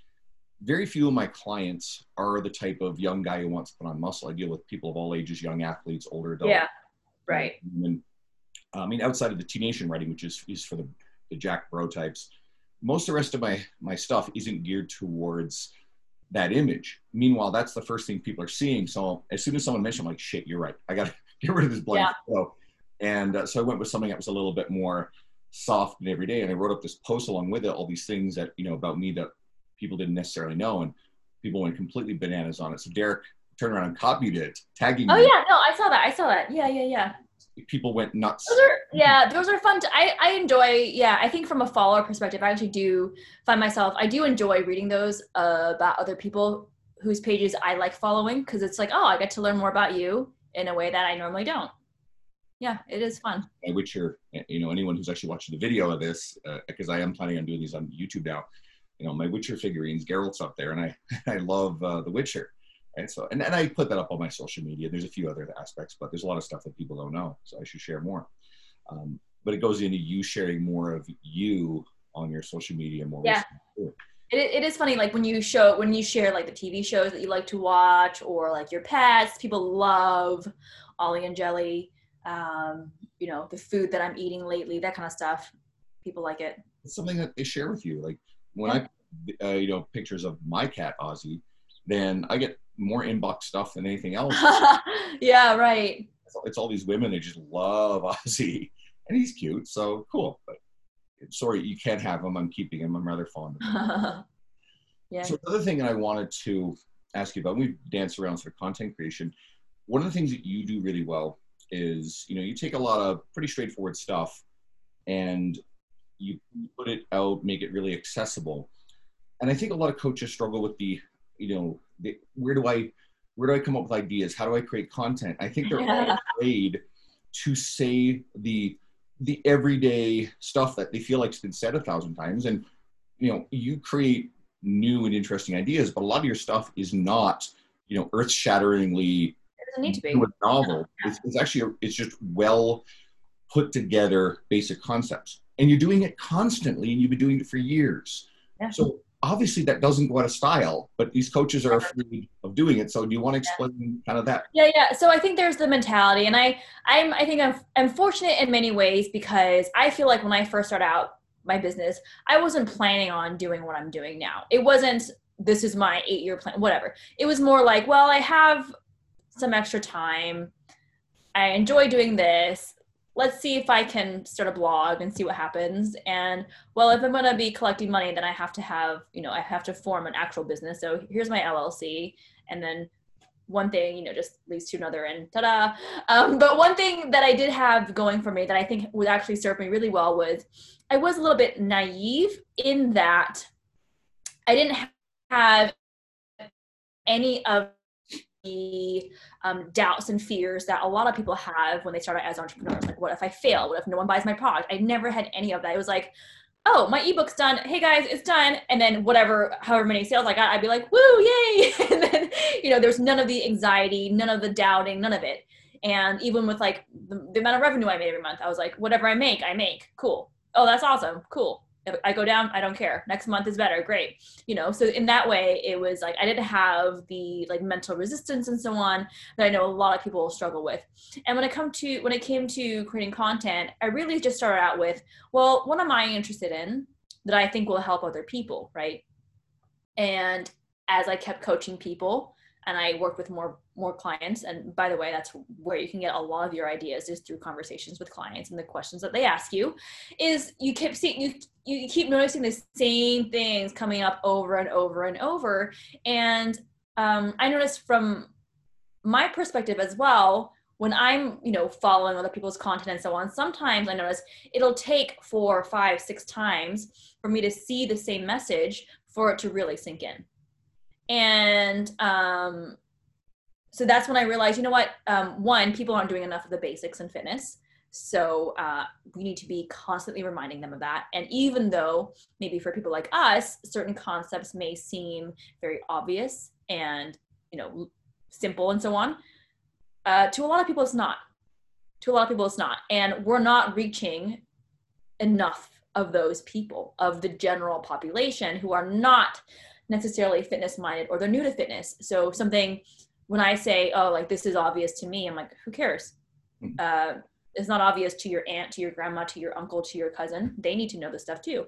very few of my clients are the type of young guy who wants to put on muscle. I deal with people of all ages, young athletes, older adults. Yeah, right. And I mean, outside of the T Nation writing, which is, is for the, the Jack Bro types, most of the rest of my my stuff isn't geared towards that image. Meanwhile, that's the first thing people are seeing. So as soon as someone mentioned, I'm like, shit, you're right. I got to get rid of this blank Yeah. And uh, so I went with something that was a little bit more soft and everyday. And I wrote up this post along with it, all these things that, you know, about me that people didn't necessarily know. And people went completely bananas on it. So Derek turned around and copied it, tagging me. Oh me. yeah, no, I saw that. I saw that. Yeah, yeah, yeah. People went nuts. Those are yeah, those are fun. To, I I enjoy. Yeah, I think from a follower perspective, I actually do find myself. I do enjoy reading those uh, about other people whose pages I like following because it's like, oh, I get to learn more about you in a way that I normally don't. Yeah, it is fun. My Witcher, you know, anyone who's actually watching the video of this, because I am planning on doing these on YouTube now. You know, my Witcher figurines, Geralt's up there, and I I love uh, the Witcher. Right, so and, and I put that up on my social media. There's a few other aspects, but there's a lot of stuff that people don't know, so I should share more. Um, but it goes into you sharing more of you on your social media more. Yeah. It, it is funny, like when you show when you share like the TV shows that you like to watch or like your pets. People love Ollie and Jelly. Um, you know, the food that I'm eating lately, that kind of stuff. People like it. It's something that they share with you. Like when I, uh, you know, pictures of my cat Ozzy, then I get more inbox stuff than anything else. yeah, right. it's all- it's all these women that just love Ozzy, and he's cute, so cool. But sorry, you can't have him. I'm keeping him. I'm rather fond of him. yeah. So another thing that I wanted to ask you about, we dance around sort of content creation. One of the things that you do really well is, you know, you take a lot of pretty straightforward stuff, and you put it out, make it really accessible. And I think a lot of coaches struggle with the, you know, the, where do I, where do I come up with ideas? How do I create content? I think they're all afraid to say the the everyday stuff that they feel like's been said a thousand times. And you know, you create new and interesting ideas, but a lot of your stuff is not, you know, earth shatteringly It doesn't need to be. to a novel. It's, it's actually it's just well put together basic concepts, and you're doing it constantly, and you've been doing it for years. Yeah. So obviously that doesn't go out of style, but these coaches are afraid of doing it. So do you want to explain kind of that? Yeah, yeah. So I think there's the mentality, and I, I'm, I think I'm, I'm fortunate in many ways because I feel like when I first started out my business, I wasn't planning on doing what I'm doing now. It wasn't. This is my eight year plan. Whatever. It was more like, well, I have some extra time. I enjoy doing this. Let's see if I can start a blog and see what happens. And well, if I'm going to be collecting money, then I have to have, you know, I have to form an actual business. So here's my LLC. And then one thing, you know, just leads to another and ta-da. Um, but one thing that I did have going for me that I think would actually serve me really well was I was a little bit naive in that I didn't have any of the um, doubts and fears that a lot of people have when they start out as entrepreneurs. Like, what if I fail? What if no one buys my product? I never had any of that. It was like, oh, my ebook's done. Hey guys, it's done. And then whatever, however many sales I got, I'd be like, woo, yay. and then, you know, there's none of the anxiety, none of the doubting, none of it. And even with like the, the amount of revenue I made every month, I was like, whatever I make, I make. Cool. Oh, that's awesome. Cool. I go down, I don't care. Next month is better. Great. You know, so in that way, it was like I didn't have the like mental resistance and so on that I know a lot of people struggle with. And when it come to when it came to creating content, I really just started out with, well, what am I interested in that I think will help other people, right? And as I kept coaching people and I worked with more more clients, and by the way, that's where you can get a lot of your ideas is through conversations with clients and the questions that they ask you. Is you keep seeing you you keep noticing the same things coming up over and over and over, and um, I noticed from my perspective as well when i'm you know following other people's content and so on sometimes i notice it'll take four five six times for me to see the same message for it to really sink in and um so that's when i realized you know what? Um, one people aren't doing enough of the basics in fitness. So uh, we need to be constantly reminding them of that. And even though maybe for people like us certain concepts may seem very obvious and you know simple and so on uh, to a lot of people it's not. To a lot of people it's not. And we're not reaching enough of those people of the general population who are not necessarily fitness minded or they're new to fitness. So something when i say oh like this is obvious to me i'm like who cares? Uh, it's not obvious to your aunt to your grandma to your uncle to your cousin. They need to know this stuff too.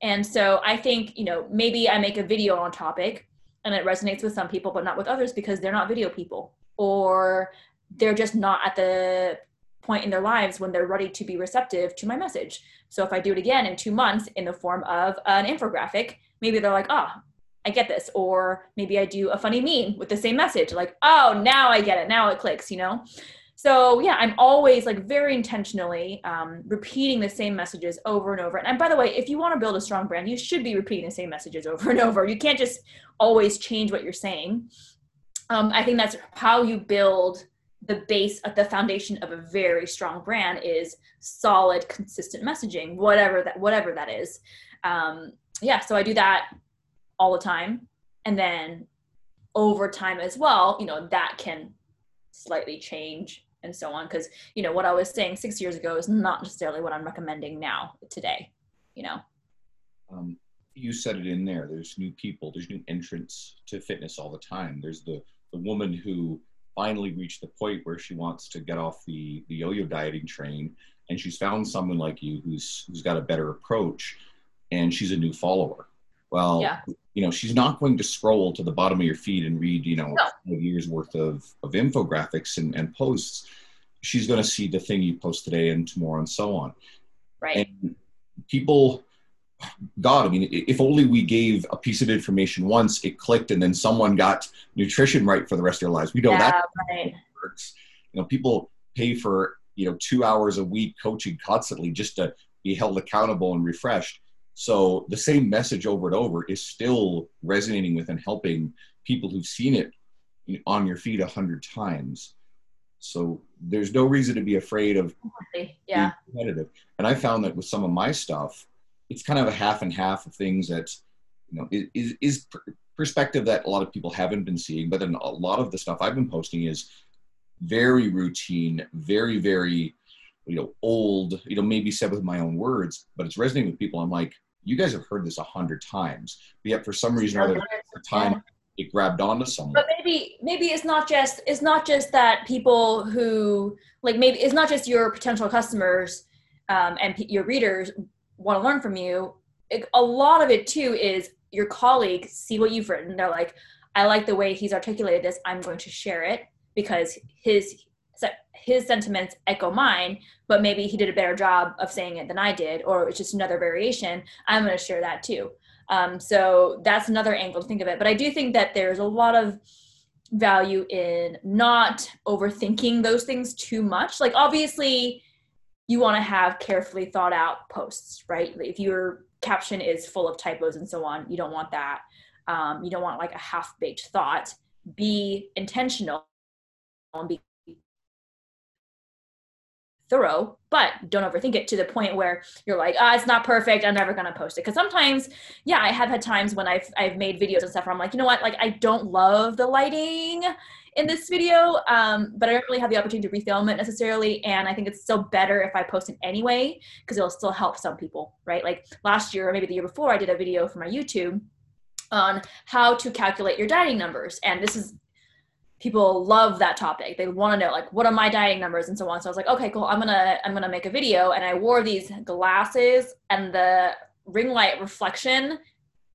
And so I think, you know, maybe I make a video on topic and it resonates with some people, but not with others because they're not video people or they're just not at the point in their lives when they're ready to be receptive to my message. So if I do it again in two months in the form of an infographic, maybe they're like, oh, I get this. Or maybe I do a funny meme with the same message, like, oh, now I get it. Now it clicks, you know? So yeah, I'm always like very intentionally um, repeating the same messages over and over. And by the way, if you want to build a strong brand, you should be repeating the same messages over and over. You can't just always change what you're saying. Um, I think that's how you build the base of the foundation of a very strong brand is solid, consistent messaging, whatever that whatever that is. Um, yeah, so I do that all the time, and then over time as well, you know, that can slightly change and so on. Because you know what i was saying six years ago is not necessarily what i'm recommending now today you know? Um, you said it in there. There's new people there's new entrants to fitness all the time. There's the the woman who finally reached the point where she wants to get off the the yo-yo dieting train and she's found someone like you who's who's got a better approach and she's a new follower. Well yeah. You know she's not going to scroll to the bottom of your feed and read you know no. years worth of, of infographics and, and posts. She's going to see the thing you post today and tomorrow and so on. Right. And people god i mean if only we gave a piece of information once it clicked and then someone got nutrition right for the rest of their lives. We know yeah, that right. works. You know people pay for you know two hours a week coaching constantly just to be held accountable and refreshed so the same message over and over is still resonating with and helping people who've seen it on your feed a hundred times. So there's no reason to be afraid of yeah. competitive. And I found that with some of my stuff, it's kind of a half and half of things that you know is is perspective that a lot of people haven't been seeing. But then a lot of the stuff I've been posting is very routine, very very you know old. You know maybe said with my own words, but it's resonating with people. I'm like, you guys have heard this a hundred times, but yet for some reason or other, the time it grabbed onto someone. But maybe maybe it's not just it's not just that people who like maybe it's not just your potential customers um, and p- your readers want to learn from you. It, a lot of it too is your colleagues see what you've written. They're like, I like the way he's articulated this. I'm going to share it because his his sentiments echo mine, but maybe he did a better job of saying it than I did, or it's just another variation. I'm going to share that too. Um, so that's another angle to think of it. But I do think that there's a lot of value in not overthinking those things too much. Like, obviously, you want to have carefully thought out posts, right? If your caption is full of typos and so on, you don't want that. Um, you don't want like a half baked thought. Be intentional and be thorough, but don't overthink it to the point where you're like, ah, oh, it's not perfect. I'm never gonna post it. Because sometimes, yeah, I have had times when I've I've made videos and stuff where I'm like, you know what, like I don't love the lighting in this video, um, but I don't really have the opportunity to refilm it necessarily. And I think it's still better if I post it anyway because it'll still help some people, right? Like last year or maybe the year before, I did a video for my YouTube on how to calculate your dieting numbers. And this is people love that topic. They want to know like what are my dieting numbers and so on. So I was like, okay, cool. I'm gonna I'm gonna make a video, and I wore these glasses and the ring light reflection.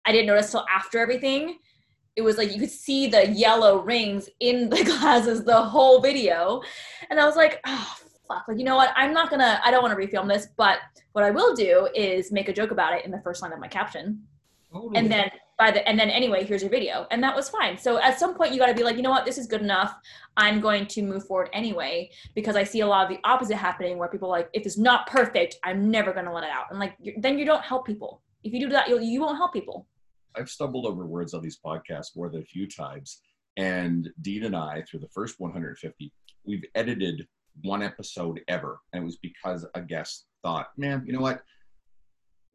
I didn't notice till after everything. It was like you could see the yellow rings in the glasses the whole video, and I was like, oh fuck. Like you know what? I'm not gonna. I don't want to refilm this, but what I will do is make a joke about it in the first line of my caption, totally. and then by the and then anyway here's your video. And that was fine. So at some point you got to be like you know what? This is good enough. I'm going to move forward anyway because i see a lot of the opposite happening where people like if it's not perfect i'm never going to let it out. And like then you don't help people. If you do that you'll, you won't help people. I've stumbled over words on these podcasts more than a few times. And dean and i through the first 150 we've edited one episode ever. And it was because a guest thought man you know what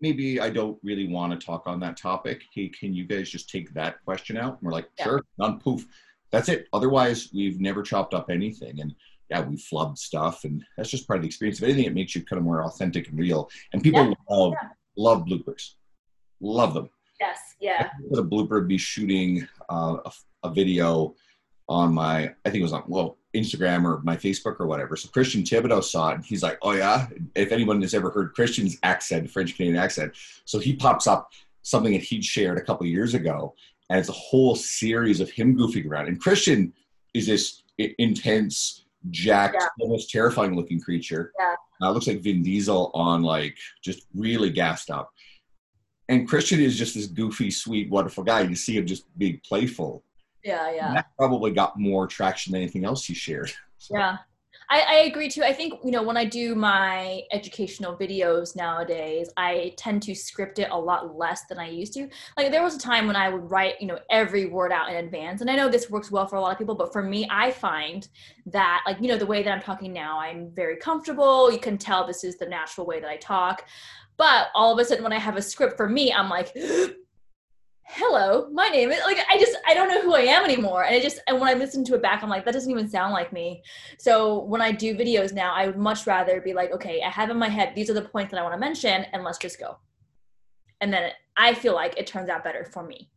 maybe I don't really want to talk on that topic. Hey, can you guys just take that question out? And we're like, yeah. sure, none poof. That's it. Otherwise, we've never chopped up anything. And yeah, we flubbed stuff, and that's just part of the experience. If anything, it makes you kind of more authentic and real. And people yeah. love yeah. love bloopers, love them. Yes, yeah. The blooper would be shooting uh, a, a, video on my I think it was on well Instagram or my Facebook or whatever. So Christian Thibaudeau saw it and he's like, Oh yeah. If anyone has ever heard Christian's accent, French Canadian accent. So he pops up something that he'd shared a couple years ago. And it's a whole series of him goofing around. And Christian is this intense, jacked, yeah. almost terrifying looking creature. Yeah. Uh, looks like Vin Diesel on like just really gassed up. And Christian is just this goofy, sweet, wonderful guy. You see him just being playful. Yeah, yeah. And that probably got more traction than anything else you shared. So. Yeah. I, I, agree too. I think, you know, when I do my educational videos nowadays, I tend to script it a lot less than I used to. Like there was a time when I would write, you know, every word out in advance. And I know this works well for a lot of people, but for me, I find that like, you know, the way that I'm talking now, I'm very comfortable. You can tell this is the natural way that I talk. But all of a sudden when I have a script for me, I'm like, hello my name is like i just i don't know who i am anymore. And I just and when i listen to it back i'm like that doesn't even sound like me. So when i do videos now i would much rather be like okay i have in my head these are the points that i want to mention and let's just go. And then i feel like it turns out better for me.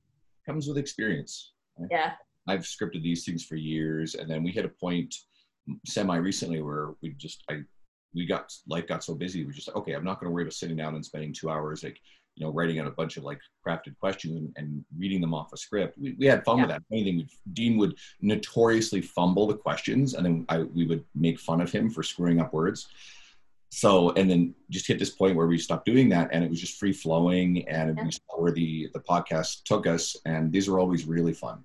Comes with experience right? yeah. I've scripted these things for years and then we hit a point semi recently where we just i we got life got so busy we just okay i'm not going to worry about sitting down and spending two hours like you know, writing out a bunch of like crafted questions and, and reading them off a script. We, we had fun yeah. with that. Anything Dean would notoriously fumble the questions, and then I, we would make fun of him for screwing up words. So, and then just hit this point where we stopped doing that, and it was just free flowing, and yeah. we saw where the the podcast took us, and these are always really fun.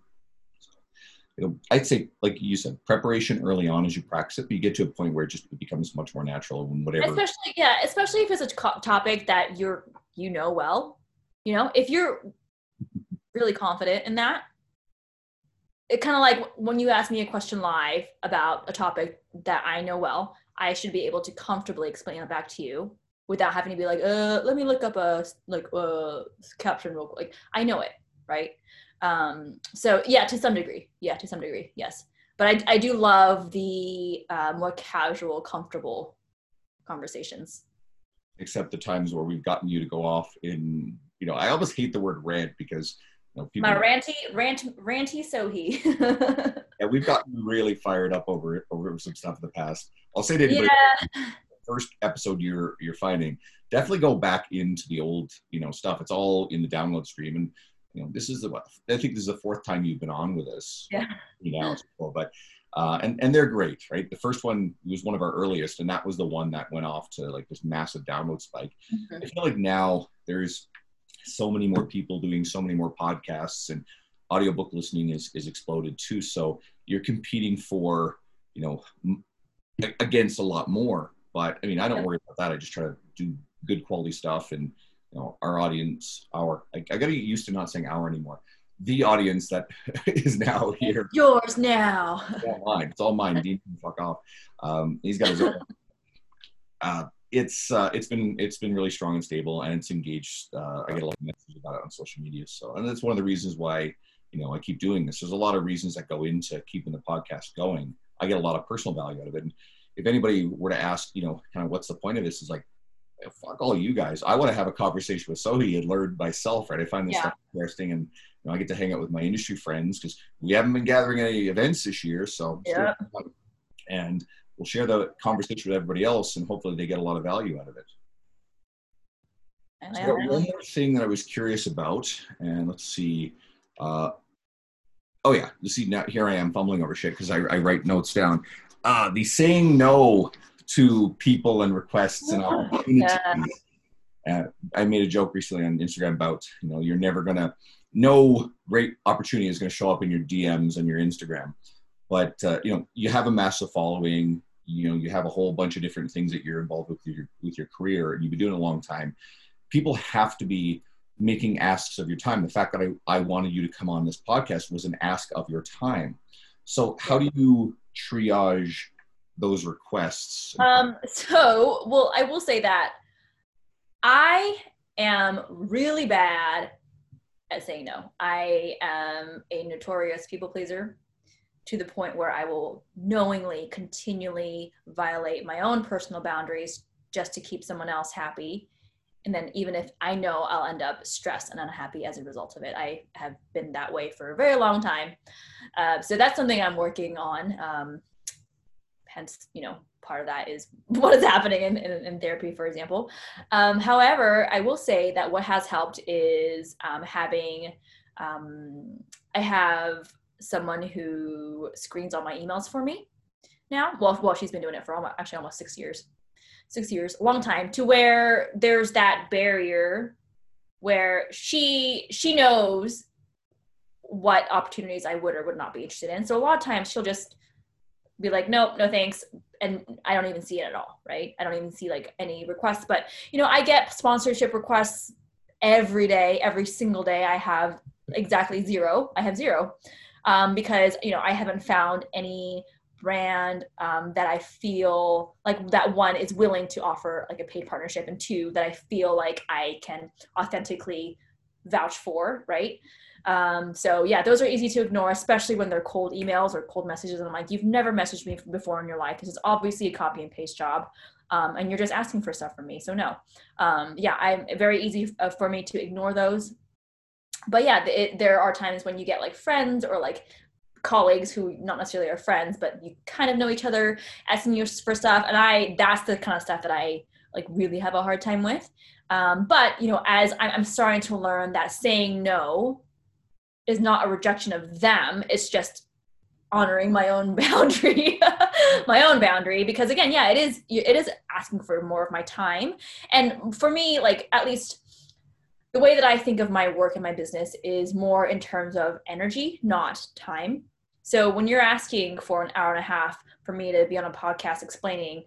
You know, I'd say, like you said, preparation early on as you practice it, but you get to a point where it just becomes much more natural when whatever. Especially, yeah, especially if it's a topic that you're you know well. You know, if you're really confident in that, it kind of like when you ask me a question live about a topic that I know well, I should be able to comfortably explain it back to you without having to be like, uh, let me look up a like uh caption real quick. Like I know it, right? Um, so yeah, to some degree, yeah, to some degree, yes. But I I do love the uh, more casual, comfortable conversations. Except the times where we've gotten you to go off in you know i almost hate the word rant because you know, people my ranty rant ranty Sohee yeah we've gotten really fired up over over some stuff in the past. I'll say to anybody yeah. first episode you're you're finding definitely go back into the old you know stuff. It's all in the download stream. And you know this is the i think this is the fourth time you've been on with us yeah you know but uh, and and they're great, right? The first one was one of our earliest, and that was the one that went off to like this massive download spike. Mm-hmm. I feel like now there's so many more people doing so many more podcasts, and audiobook listening is is exploded too. So you're competing for you know m- against a lot more. But I mean, I don't worry about that. I just try to do good quality stuff, and you know, our audience, our I, I got to get used to not saying our anymore the audience that is now here. Yours now. It's all mine. It's all mine. Dean fuck off. Um, he's got his own. Uh, it's uh, it's been it's been really strong and stable, and it's engaged. Uh, I get a lot of messages about it on social media. So, and that's one of the reasons why you know I keep doing this. There's a lot of reasons that go into keeping the podcast going. I get a lot of personal value out of it. And if anybody were to ask, you know, kind of what's the point of this, is like fuck all you guys. I want to have a conversation with Sohee and learn myself, right? I find this yeah. stuff interesting and you know, I get to hang out with my industry friends because we haven't been gathering any events this year. So, yeah. and we'll share the conversation with everybody else and hopefully they get a lot of value out of it. So one more thing that I was curious about, and let's see. Uh, oh yeah, you see now here I am fumbling over shit because I, I, write notes down. Uh, the saying no to people and requests and opportunities. Yeah. Uh, I made a joke recently on Instagram about you know you're never gonna no great opportunity is gonna show up in your DMs and your Instagram, but uh, you know you have a massive following. You know you have a whole bunch of different things that you're involved with your with your career, and you've been doing it a long time. People have to be making asks of your time. The fact that I, I wanted you to come on this podcast was an ask of your time. So how do you triage those requests? Um, so, well, I will say that I am really bad at saying no. I am a notorious people pleaser to the point where I will knowingly, continually violate my own personal boundaries just to keep someone else happy. and then even if I know I'll end up stressed and unhappy as a result of it. I have been that way for a very long time. Uh, so that's something I'm working on. Um, hence, you know, part of that is what is happening in, in, in therapy, for example. Um, however, I will say that what has helped is um, having, um, I have someone who screens all my emails for me now. Well, well, she's been doing it for almost, actually almost six years six years, long time, to where there's that barrier where she she knows what opportunities I would or would not be interested in. So a lot of times she'll just be like, nope, no thanks. And I don't even see it at all, right? I don't even see like any requests. But you know, I get sponsorship requests every day, every single day. I have exactly zero. I have zero. Um, because you know I haven't found any brand um, that I feel like that one is willing to offer like a paid partnership, and two that I feel like I can authentically vouch for, right? Um, so yeah, those are easy to ignore, especially when they're cold emails or cold messages. And I'm like, you've never messaged me before in your life. This is obviously a copy and paste job. Um, and you're just asking for stuff from me. So no, um, yeah, I'm very easy uh, for me to ignore those. But yeah, it, there are times when you get like friends or like colleagues who not necessarily are friends, but you kind of know each other, asking you for stuff. And I, that's the kind of stuff that I like really have a hard time with. Um, but you know, as I'm starting to learn that saying no is not a rejection of them, it's just honoring my own boundary, my own boundary. Because again, yeah, it is, it is asking for more of my time. And for me, like at least the way that I think of my work and my business is more in terms of energy, not time. So when you're asking for an hour and a half for me to be on a podcast explaining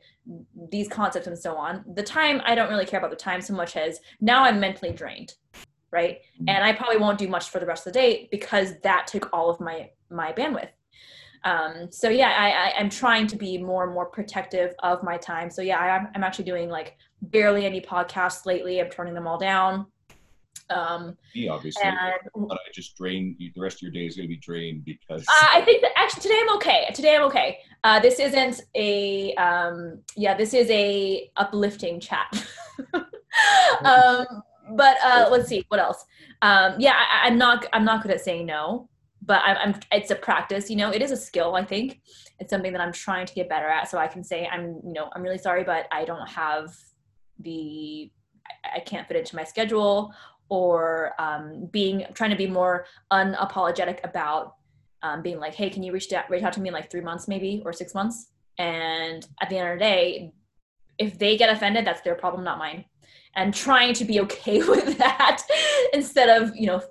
these concepts and so on, the time I don't really care about the time so much as now I'm mentally drained, right? Mm-hmm. And I probably won't do much for the rest of the day because that took all of my my bandwidth. Um, so yeah, I, I am trying to be more and more protective of my time. So yeah, I, I'm actually doing like barely any podcasts lately. I'm turning them all down. Um, Me, obviously, and, but I just drain. The rest of your day is going to be drained because. Uh, I think that actually today I'm okay. Today I'm okay. Uh, this isn't a um, yeah. This is a uplifting chat. um, but uh, let's see what else. Um, yeah, I, I'm not. I'm not good at saying no, but I'm, I'm. It's a practice. You know, it is a skill. I think it's something that I'm trying to get better at. So I can say I'm. You know, I'm really sorry, but I don't have the I can't fit into my schedule or um, being trying to be more unapologetic about um, being like, hey, can you reach out, reach out to me in like three months maybe or six months? And at the end of the day, if they get offended, that's their problem, not mine. And trying to be okay with that instead of, you know,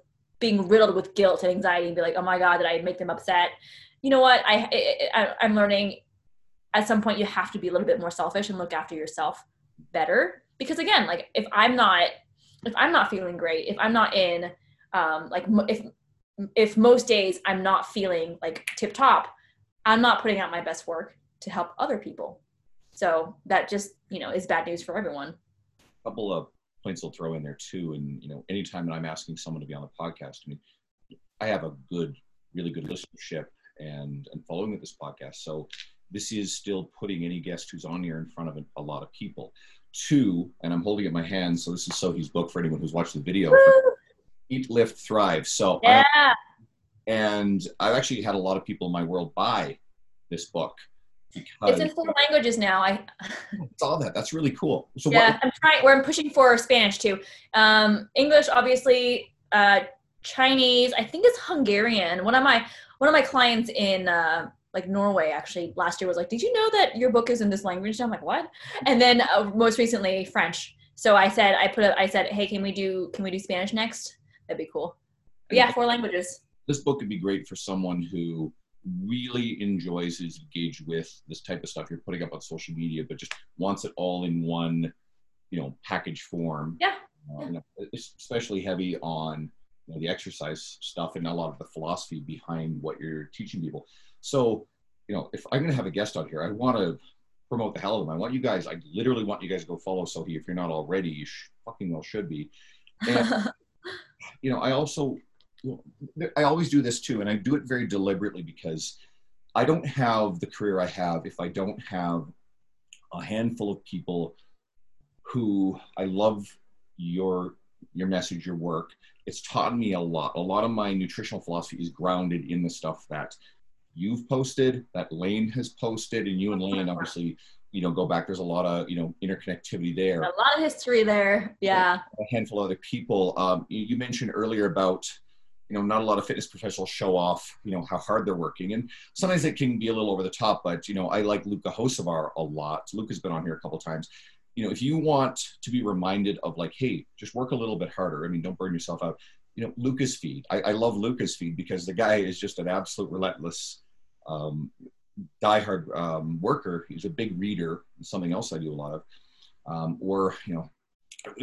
being riddled with guilt and anxiety and be like, oh my God, did I make them upset? You know what? I, I I'm learning at some point you have to be a little bit more selfish and look after yourself better. Because again, like if I'm not if I'm not feeling great, if I'm not in, um, like if if most days I'm not feeling like tip top, I'm not putting out my best work to help other people. So that just you know is bad news for everyone. A couple of points I'll throw in there too, and you know, anytime that I'm asking someone to be on the podcast, I mean, I have a good, really good listenership and and following with this podcast. So this is still putting any guest who's on here in front of a lot of people. Two, and I'm holding it in my hand, so this is Sohee's book for anyone who's watched the video. Eat, Lift, Thrive. So yeah. I, and I've actually had a lot of people in my world buy this book. Because It's in four languages now. I saw that. That's really cool. So yeah, what, I'm trying. Where I'm pushing for Spanish too. Um, English, obviously. Uh, Chinese. I think it's Hungarian. One of my one of my clients in uh, like Norway actually last year was like, did you know that your book is in this language? And I'm like, what? And then uh, most recently French. So I said, I put, a, I said, hey, can we do, can we do Spanish next? That'd be cool. But yeah, four languages. This book could be great for someone who really enjoys is engaged with this type of stuff you're putting up on social media, but just wants it all in one, you know, package form. Yeah. Uh, know, especially heavy on you know, the exercise stuff and a lot of the philosophy behind what you're teaching people. So, you know, if I'm going to have a guest on here, I want to promote the hell of them. I want you guys, I literally want you guys to go follow Sohee. If you're not already, you sh- fucking well should be. And, you know, I also, I always do this too, and I do it very deliberately because I don't have the career I have if I don't have a handful of people who I love your your message, your work. It's taught me a lot. A lot of my nutritional philosophy is grounded in the stuff that you've posted, that Layne has posted, and you and Layne obviously, you know, go back. There's a lot of you know interconnectivity there. A lot of history there. Yeah. A handful of other people. Um, you, mentioned earlier about you know not a lot of fitness professionals show off you know how hard they're working and sometimes it can be a little over the top but you know i like Luka Hocevar a lot luka's been on here a couple times you know if you want to be reminded of like hey just work a little bit harder i mean don't burn yourself out you know Luka's feed i, I love Luka's feed because the guy is just an absolute relentless um, diehard um, worker he's a big reader something else i do a lot of um, or you know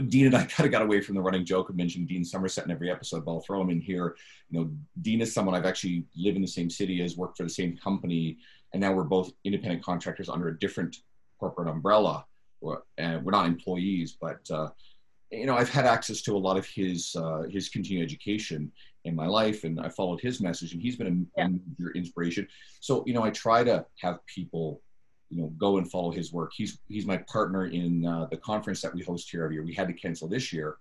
Dean and I kind of got away from the running joke of mentioning Dean Somerset in every episode, but I'll throw him in here. You know, Dean is someone I've actually lived in the same city as, worked for the same company, and now we're both independent contractors under a different corporate umbrella. And we're not employees, but uh, you know, I've had access to a lot of his uh, his continued education in my life, and I followed his message, and he's been a, yeah. major inspiration. So, you know, I try to have people you know go and follow his work. He's he's my partner in uh, the conference that we host here every year. We had to cancel this year,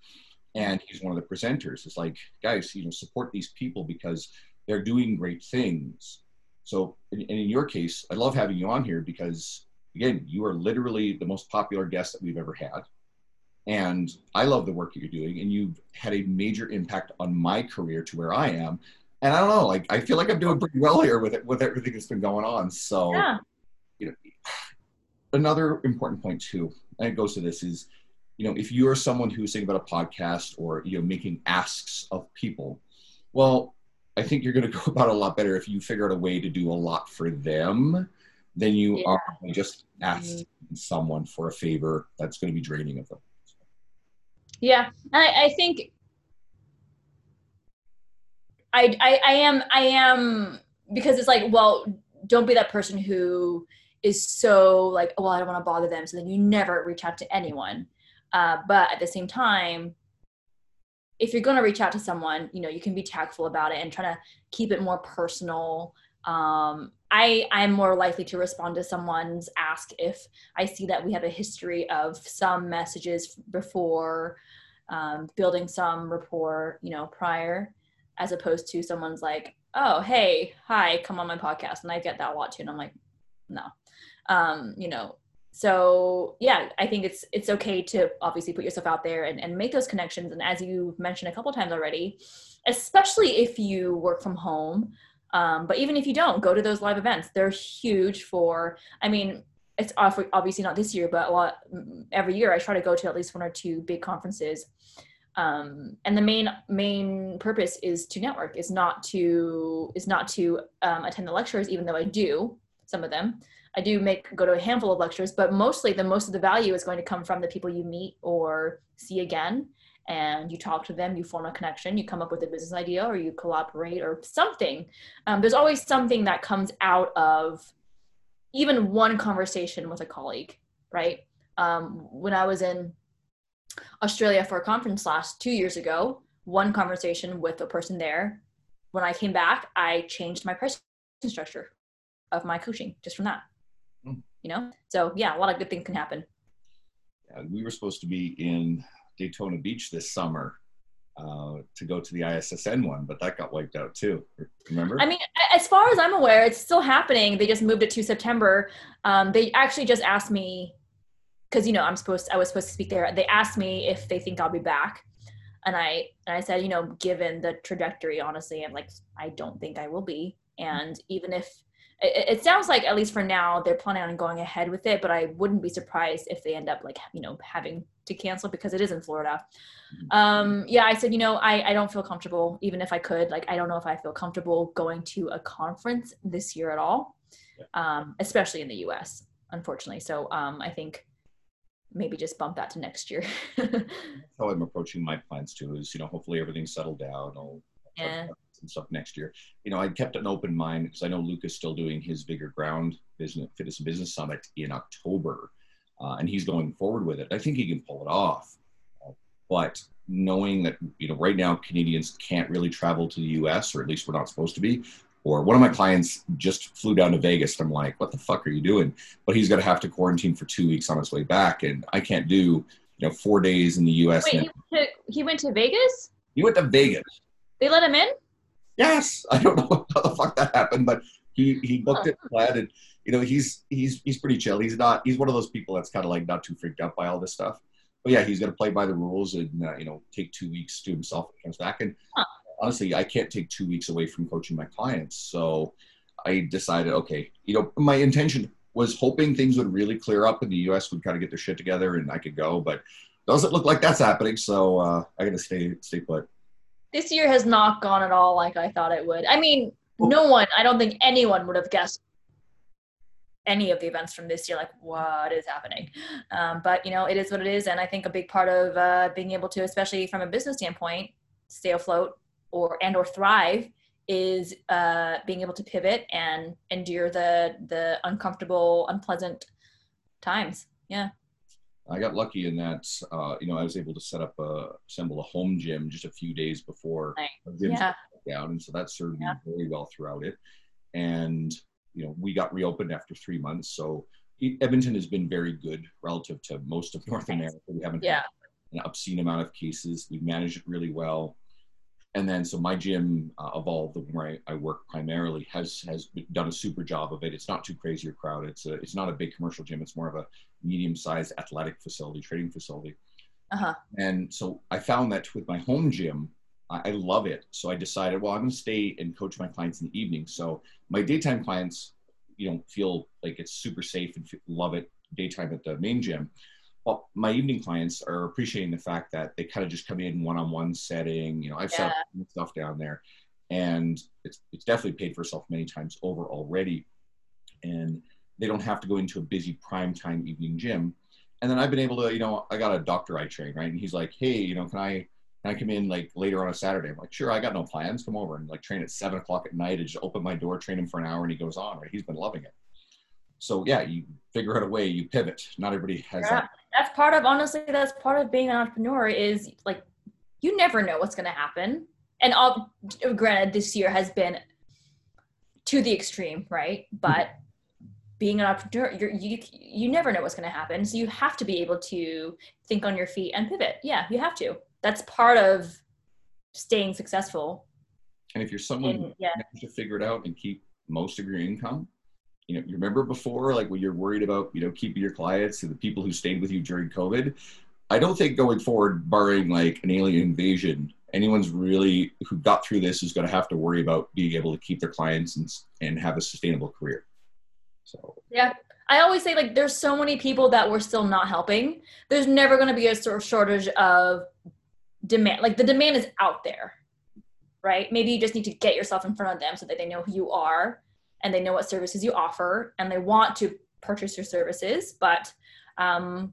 and he's one of the presenters. It's like guys, you know, support these people because they're doing great things. So, and in your case, I love having you on here because again, you are literally the most popular guest that we've ever had. And I love the work that you're doing, and you've had a major impact on my career to where I am. And I don't know, like I feel like I'm doing pretty well here with it, with everything that's been going on. So, yeah. you know, another important point too, and it goes to this is, you know, if you're someone who's thinking about a podcast or you know making asks of people, well, I think you're going to go about a lot better if you figure out a way to do a lot for them than you yeah. are just asking mm-hmm. someone for a favor that's going to be draining of them. Yeah, I, I think I, I I am I am because it's like well don't be that person who is so like, oh, well, I don't want to bother them. So then you never reach out to anyone. Uh, but at the same time, if you're going to reach out to someone, you know, you can be tactful about it and try to keep it more personal. Um, I, I'm more likely to respond to someone's ask if I see that we have a history of some messages before um, building some rapport, you know, prior, as opposed to someone's like, oh, hey, hi, come on my podcast. And I get that a lot too. And I'm like, no, um, you know so yeah i think it's it's okay to obviously put yourself out there and, and make those connections and as you've mentioned a couple times already especially if you work from home um, but even if you don't go to those live events. They're huge for i mean it's obviously not this year but a lot every year i try to go to at least one or two big conferences. Um, and the main main purpose is to network is not to is not to um, attend the lectures even though i do some of them. I do make go to a handful of lectures, but mostly the most of the value is going to come from the people you meet or see again. And you talk to them, you form a connection, you come up with a business idea, or you collaborate, or something. Um, there's always something that comes out of even one conversation with a colleague, right? Um, when I was in Australia for a conference last two years ago, one conversation with a person there. When I came back, I changed my pricing structure of my coaching just from that you know so yeah a lot of good things can happen yeah, we were supposed to be in daytona beach this summer uh, to go to the ISSN one, but that got wiped out too. Remember? I mean, as far as I'm aware, it's still happening. They just moved it to September. Um, they actually just asked me because you know I'm supposed I was supposed to speak there. They asked me if they think I'll be back, and I and I said, you know, given the trajectory, honestly, I'm like I don't think I will be. And even if it, it, sounds like at least for now they're planning on going ahead with it but i wouldn't be surprised if they end up like you know having to cancel because it is in florida. Mm-hmm. um yeah i said you know i i don't feel comfortable even if i could. Like i don't know if i feel comfortable going to a conference this year at all um especially in the us unfortunately. So um i think maybe just bump that to next year. How i'm approaching my plans too is you know hopefully everything's settled down. I'll, yeah and stuff next year. You know, I kept an open mind because I know Luka is still doing his Vigor Ground Business Fitness and Business Summit in October, uh, and he's going forward with it. I think he can pull it off, uh, but knowing that you know right now Canadians can't really travel to the U.S. or at least we're not supposed to be. Or one of my clients just flew down to Vegas. And I'm like, what the fuck are you doing? But he's going to have to quarantine for two weeks on his way back, and I can't do you you know four days in the U.S. Wait, he went, to, he went to Vegas. He went to Vegas. They let him in. Yes, I don't know how the fuck that happened, but he he booked it, planned it. You know, he's he's he's pretty chill. He's not he's one of those people that's kind of like not too freaked out by all this stuff. But yeah, he's gonna play by the rules and uh, you know take two weeks to himself and comes back. And huh. honestly, I can't take two weeks away from coaching my clients, so I decided, okay, you know, my intention was hoping things would really clear up and the U.S. would kind of get their shit together and I could go, but doesn't look like that's happening. So uh, I got to stay stay put. This year has not gone at all like I thought it would. I mean, no one, I don't think anyone would have guessed any of the events from this year like what is happening? Um, but you know it is what it is and i think a big part of uh, being able to especially from a business standpoint stay afloat or and or thrive is uh, being able to pivot and endure the the uncomfortable unpleasant times. Yeah I got lucky in that, uh, you know, I was able to set up a assemble a home gym just a few days before the yeah. down, and so that served yeah. me very well throughout it. And you know, we got reopened after three months, so Edmonton has been very good relative to most of North America. We haven't yeah. had an obscene amount of cases. We've managed it really well and then so my gym uh, evolved the where I, I, work primarily has has done a super job of it it's not too crazy or crowded it's a, it's not a big commercial gym it's more of a medium sized athletic facility training facility uh-huh. and so i found that with my home gym I, I love it so i decided well i'm going to stay and coach my clients in the evening so my daytime clients you know feel like it's super safe and love it daytime at the main gym well, my evening clients are appreciating the fact that they kind of just come in one-on-one setting. You know, I've yeah. set stuff down there, and it's it's definitely paid for itself many times over already, and they don't have to go into a busy prime time evening gym. And then I've been able to, you know, I got a doctor I train, right? And he's like, hey, you know, can I can I come in like later on a Saturday? I'm like, sure, I got no plans. Come over and like train at seven o'clock at night and just open my door, train him for an hour, and he goes on. Right? He's been loving it. So yeah, you figure out a way, you pivot. Not everybody has yeah. that that's part of honestly that's part of being an entrepreneur is like you never know what's going to happen and all granted this year has been to the extreme right but mm-hmm. Being an entrepreneur you're, you you never know what's going to happen so you have to be able to think on your feet and pivot yeah you have to that's part of staying successful and if you're someone and, yeah. to figure it out and keep most of your income you know, you remember before, like when you're worried about, you know, keeping your clients and the people who stayed with you during COVID. I don't think going forward, barring like an alien invasion, anyone's really who got through this is going to have to worry about being able to keep their clients and and have a sustainable career. So yeah, I always say like there's so many people that we're still not helping. There's never going to be a sort of shortage of demand. Like the demand is out there, right? Maybe you just need to get yourself in front of them so that they know who you are and they know what services you offer and they want to purchase your services but um,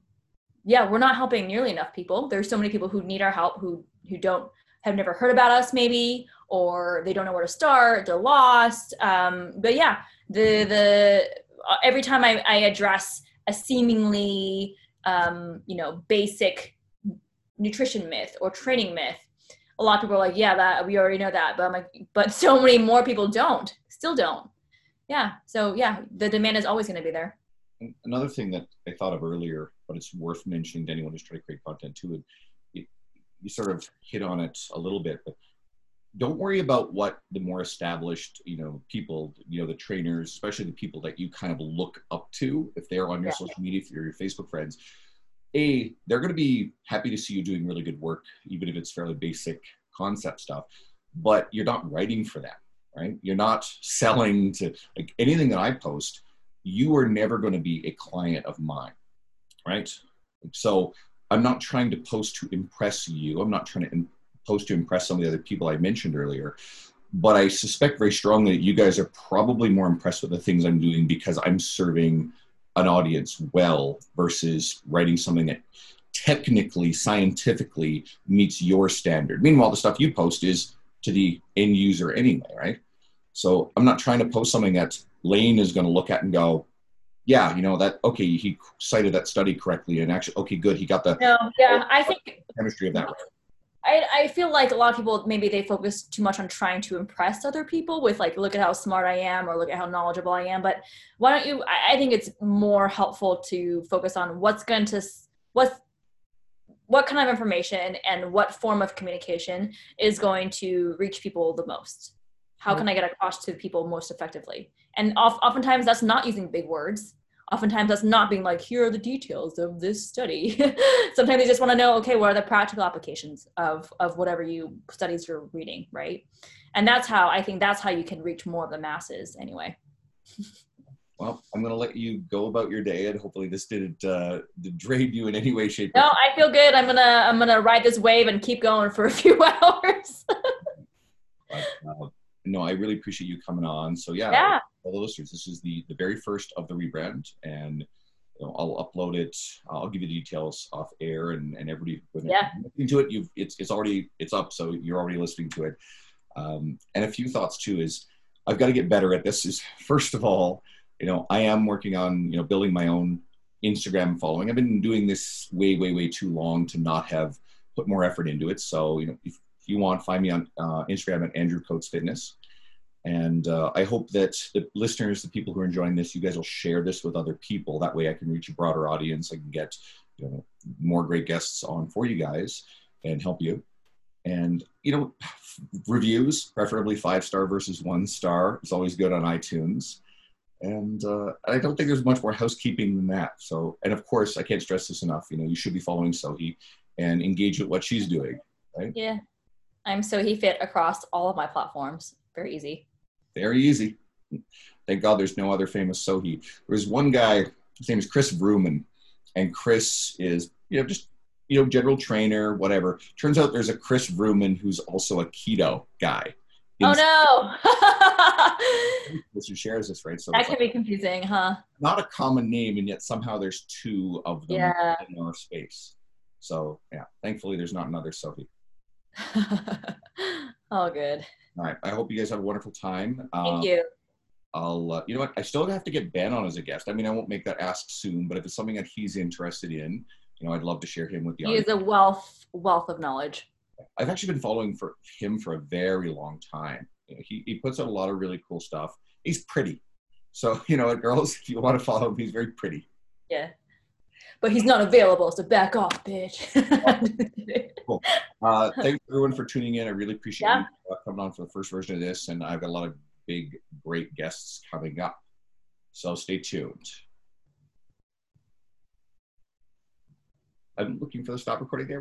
yeah we're not helping nearly enough people there's so many people who need our help who who don't have never heard about us maybe or they don't know where to start they're lost um, but yeah the the uh, every time I, I address a seemingly um, you know basic nutrition myth or training myth a lot of people are like yeah that we already know that but i'm like but so many more people don't still don't. Yeah so yeah the demand is always going to be there. Another thing that i thought of earlier but it's worth mentioning to anyone who's trying to create content too it, you sort of hit on it a little bit but don't worry about what the more established you know people you know the trainers especially the people that you kind of look up to if they're on your yeah. social media if you're your facebook friends a they're going to be happy to see you doing really good work even if it's fairly basic concept stuff but you're not writing for them right? You're not selling to like anything that I post, you are never going to be a client of mine, right? So I'm not trying to post to impress you. I'm not trying to post to impress some of the other people I mentioned earlier. But I suspect very strongly that you guys are probably more impressed with the things I'm doing because I'm serving an audience well versus writing something that technically, scientifically meets your standard. Meanwhile, the stuff you post is to the end user anyway, right? So I'm not trying to post something that Layne is going to look at and go, yeah, you know that okay, he cited that study correctly, and actually, okay, good, he got the no, yeah, I think chemistry of that. Right. I, I feel like a lot of people maybe they focus too much on trying to impress other people with like look at how smart I am or look at how knowledgeable I am. But why don't you? I, I think it's more helpful to focus on what's going to what's what kind of information and what form of communication is going to reach people the most how mm-hmm. can i get across to people most effectively and oftentimes that's not using big words oftentimes that's not being like here are the details of this study. Sometimes they just want to know okay what are the practical applications of of whatever you studies you're reading right? And that's how i think that's how you can reach more of the masses anyway. Well i'm going to let you go about your day and hopefully this didn't uh did drain you in any way shape no i feel good. I'm gonna i'm gonna ride this wave and keep going for a few hours. But, uh, no i really appreciate you coming on so yeah, yeah all the listeners. This is the the very first of the rebrand, and you know, I'll upload it. I'll give you the details off air, and and everybody when yeah. listening to it, you've it's it's already it's up, so you're already listening to it. Um, and a few thoughts too is I've got to get better at this. Is first of all, you know, I am working on you know building my own Instagram following. I've been doing this way way way too long to not have put more effort into it. So you know, if, if you want, find me on uh, Instagram at Andrew Coates Fitness. And uh, I hope that the listeners, the people who are enjoying this, you guys will share this with other people. That way I can reach a broader audience. I can get you know, more great guests on for you guys and help you. And, you know, reviews, preferably five star versus one star, is always good on iTunes. And uh, I don't think there's much more housekeeping than that. So, and of course, I can't stress this enough. You know, you should be following Sohee and engage with what she's doing. Right? Yeah. I'm SoheeFit across all of my platforms. Very easy. Very easy. Thank God there's no other famous Sohee. There's one guy, his name is Chris Vrooman, and Chris is, you know, just, you know, general trainer, whatever. Turns out there's a Chris Vrooman who's also a keto guy. Oh no! Which shares this, right? So that can like, be confusing, huh? Not a common name, and yet somehow there's two of them yeah. in our space. So yeah, thankfully there's not another Sohee. oh, good. All right. I hope you guys have a wonderful time. Thank um, you. I'll, uh, you know what? I still have to get Ben on as a guest. I mean, I won't make that ask soon, but if it's something that he's interested in, you know, I'd love to share him with the He is a wealth wealth of knowledge. I've actually been following for him for a very long time. You know, he he puts out a lot of really cool stuff. He's pretty, so you know, what girls, if you want to follow him, he's very pretty. Yeah but he's not available, so back off, bitch. cool. Uh, thanks everyone for tuning in. I really appreciate yeah. you uh, coming on for the first version of this, and I've got a lot of big, great guests coming up. So stay tuned. I'm looking for the stop recording there.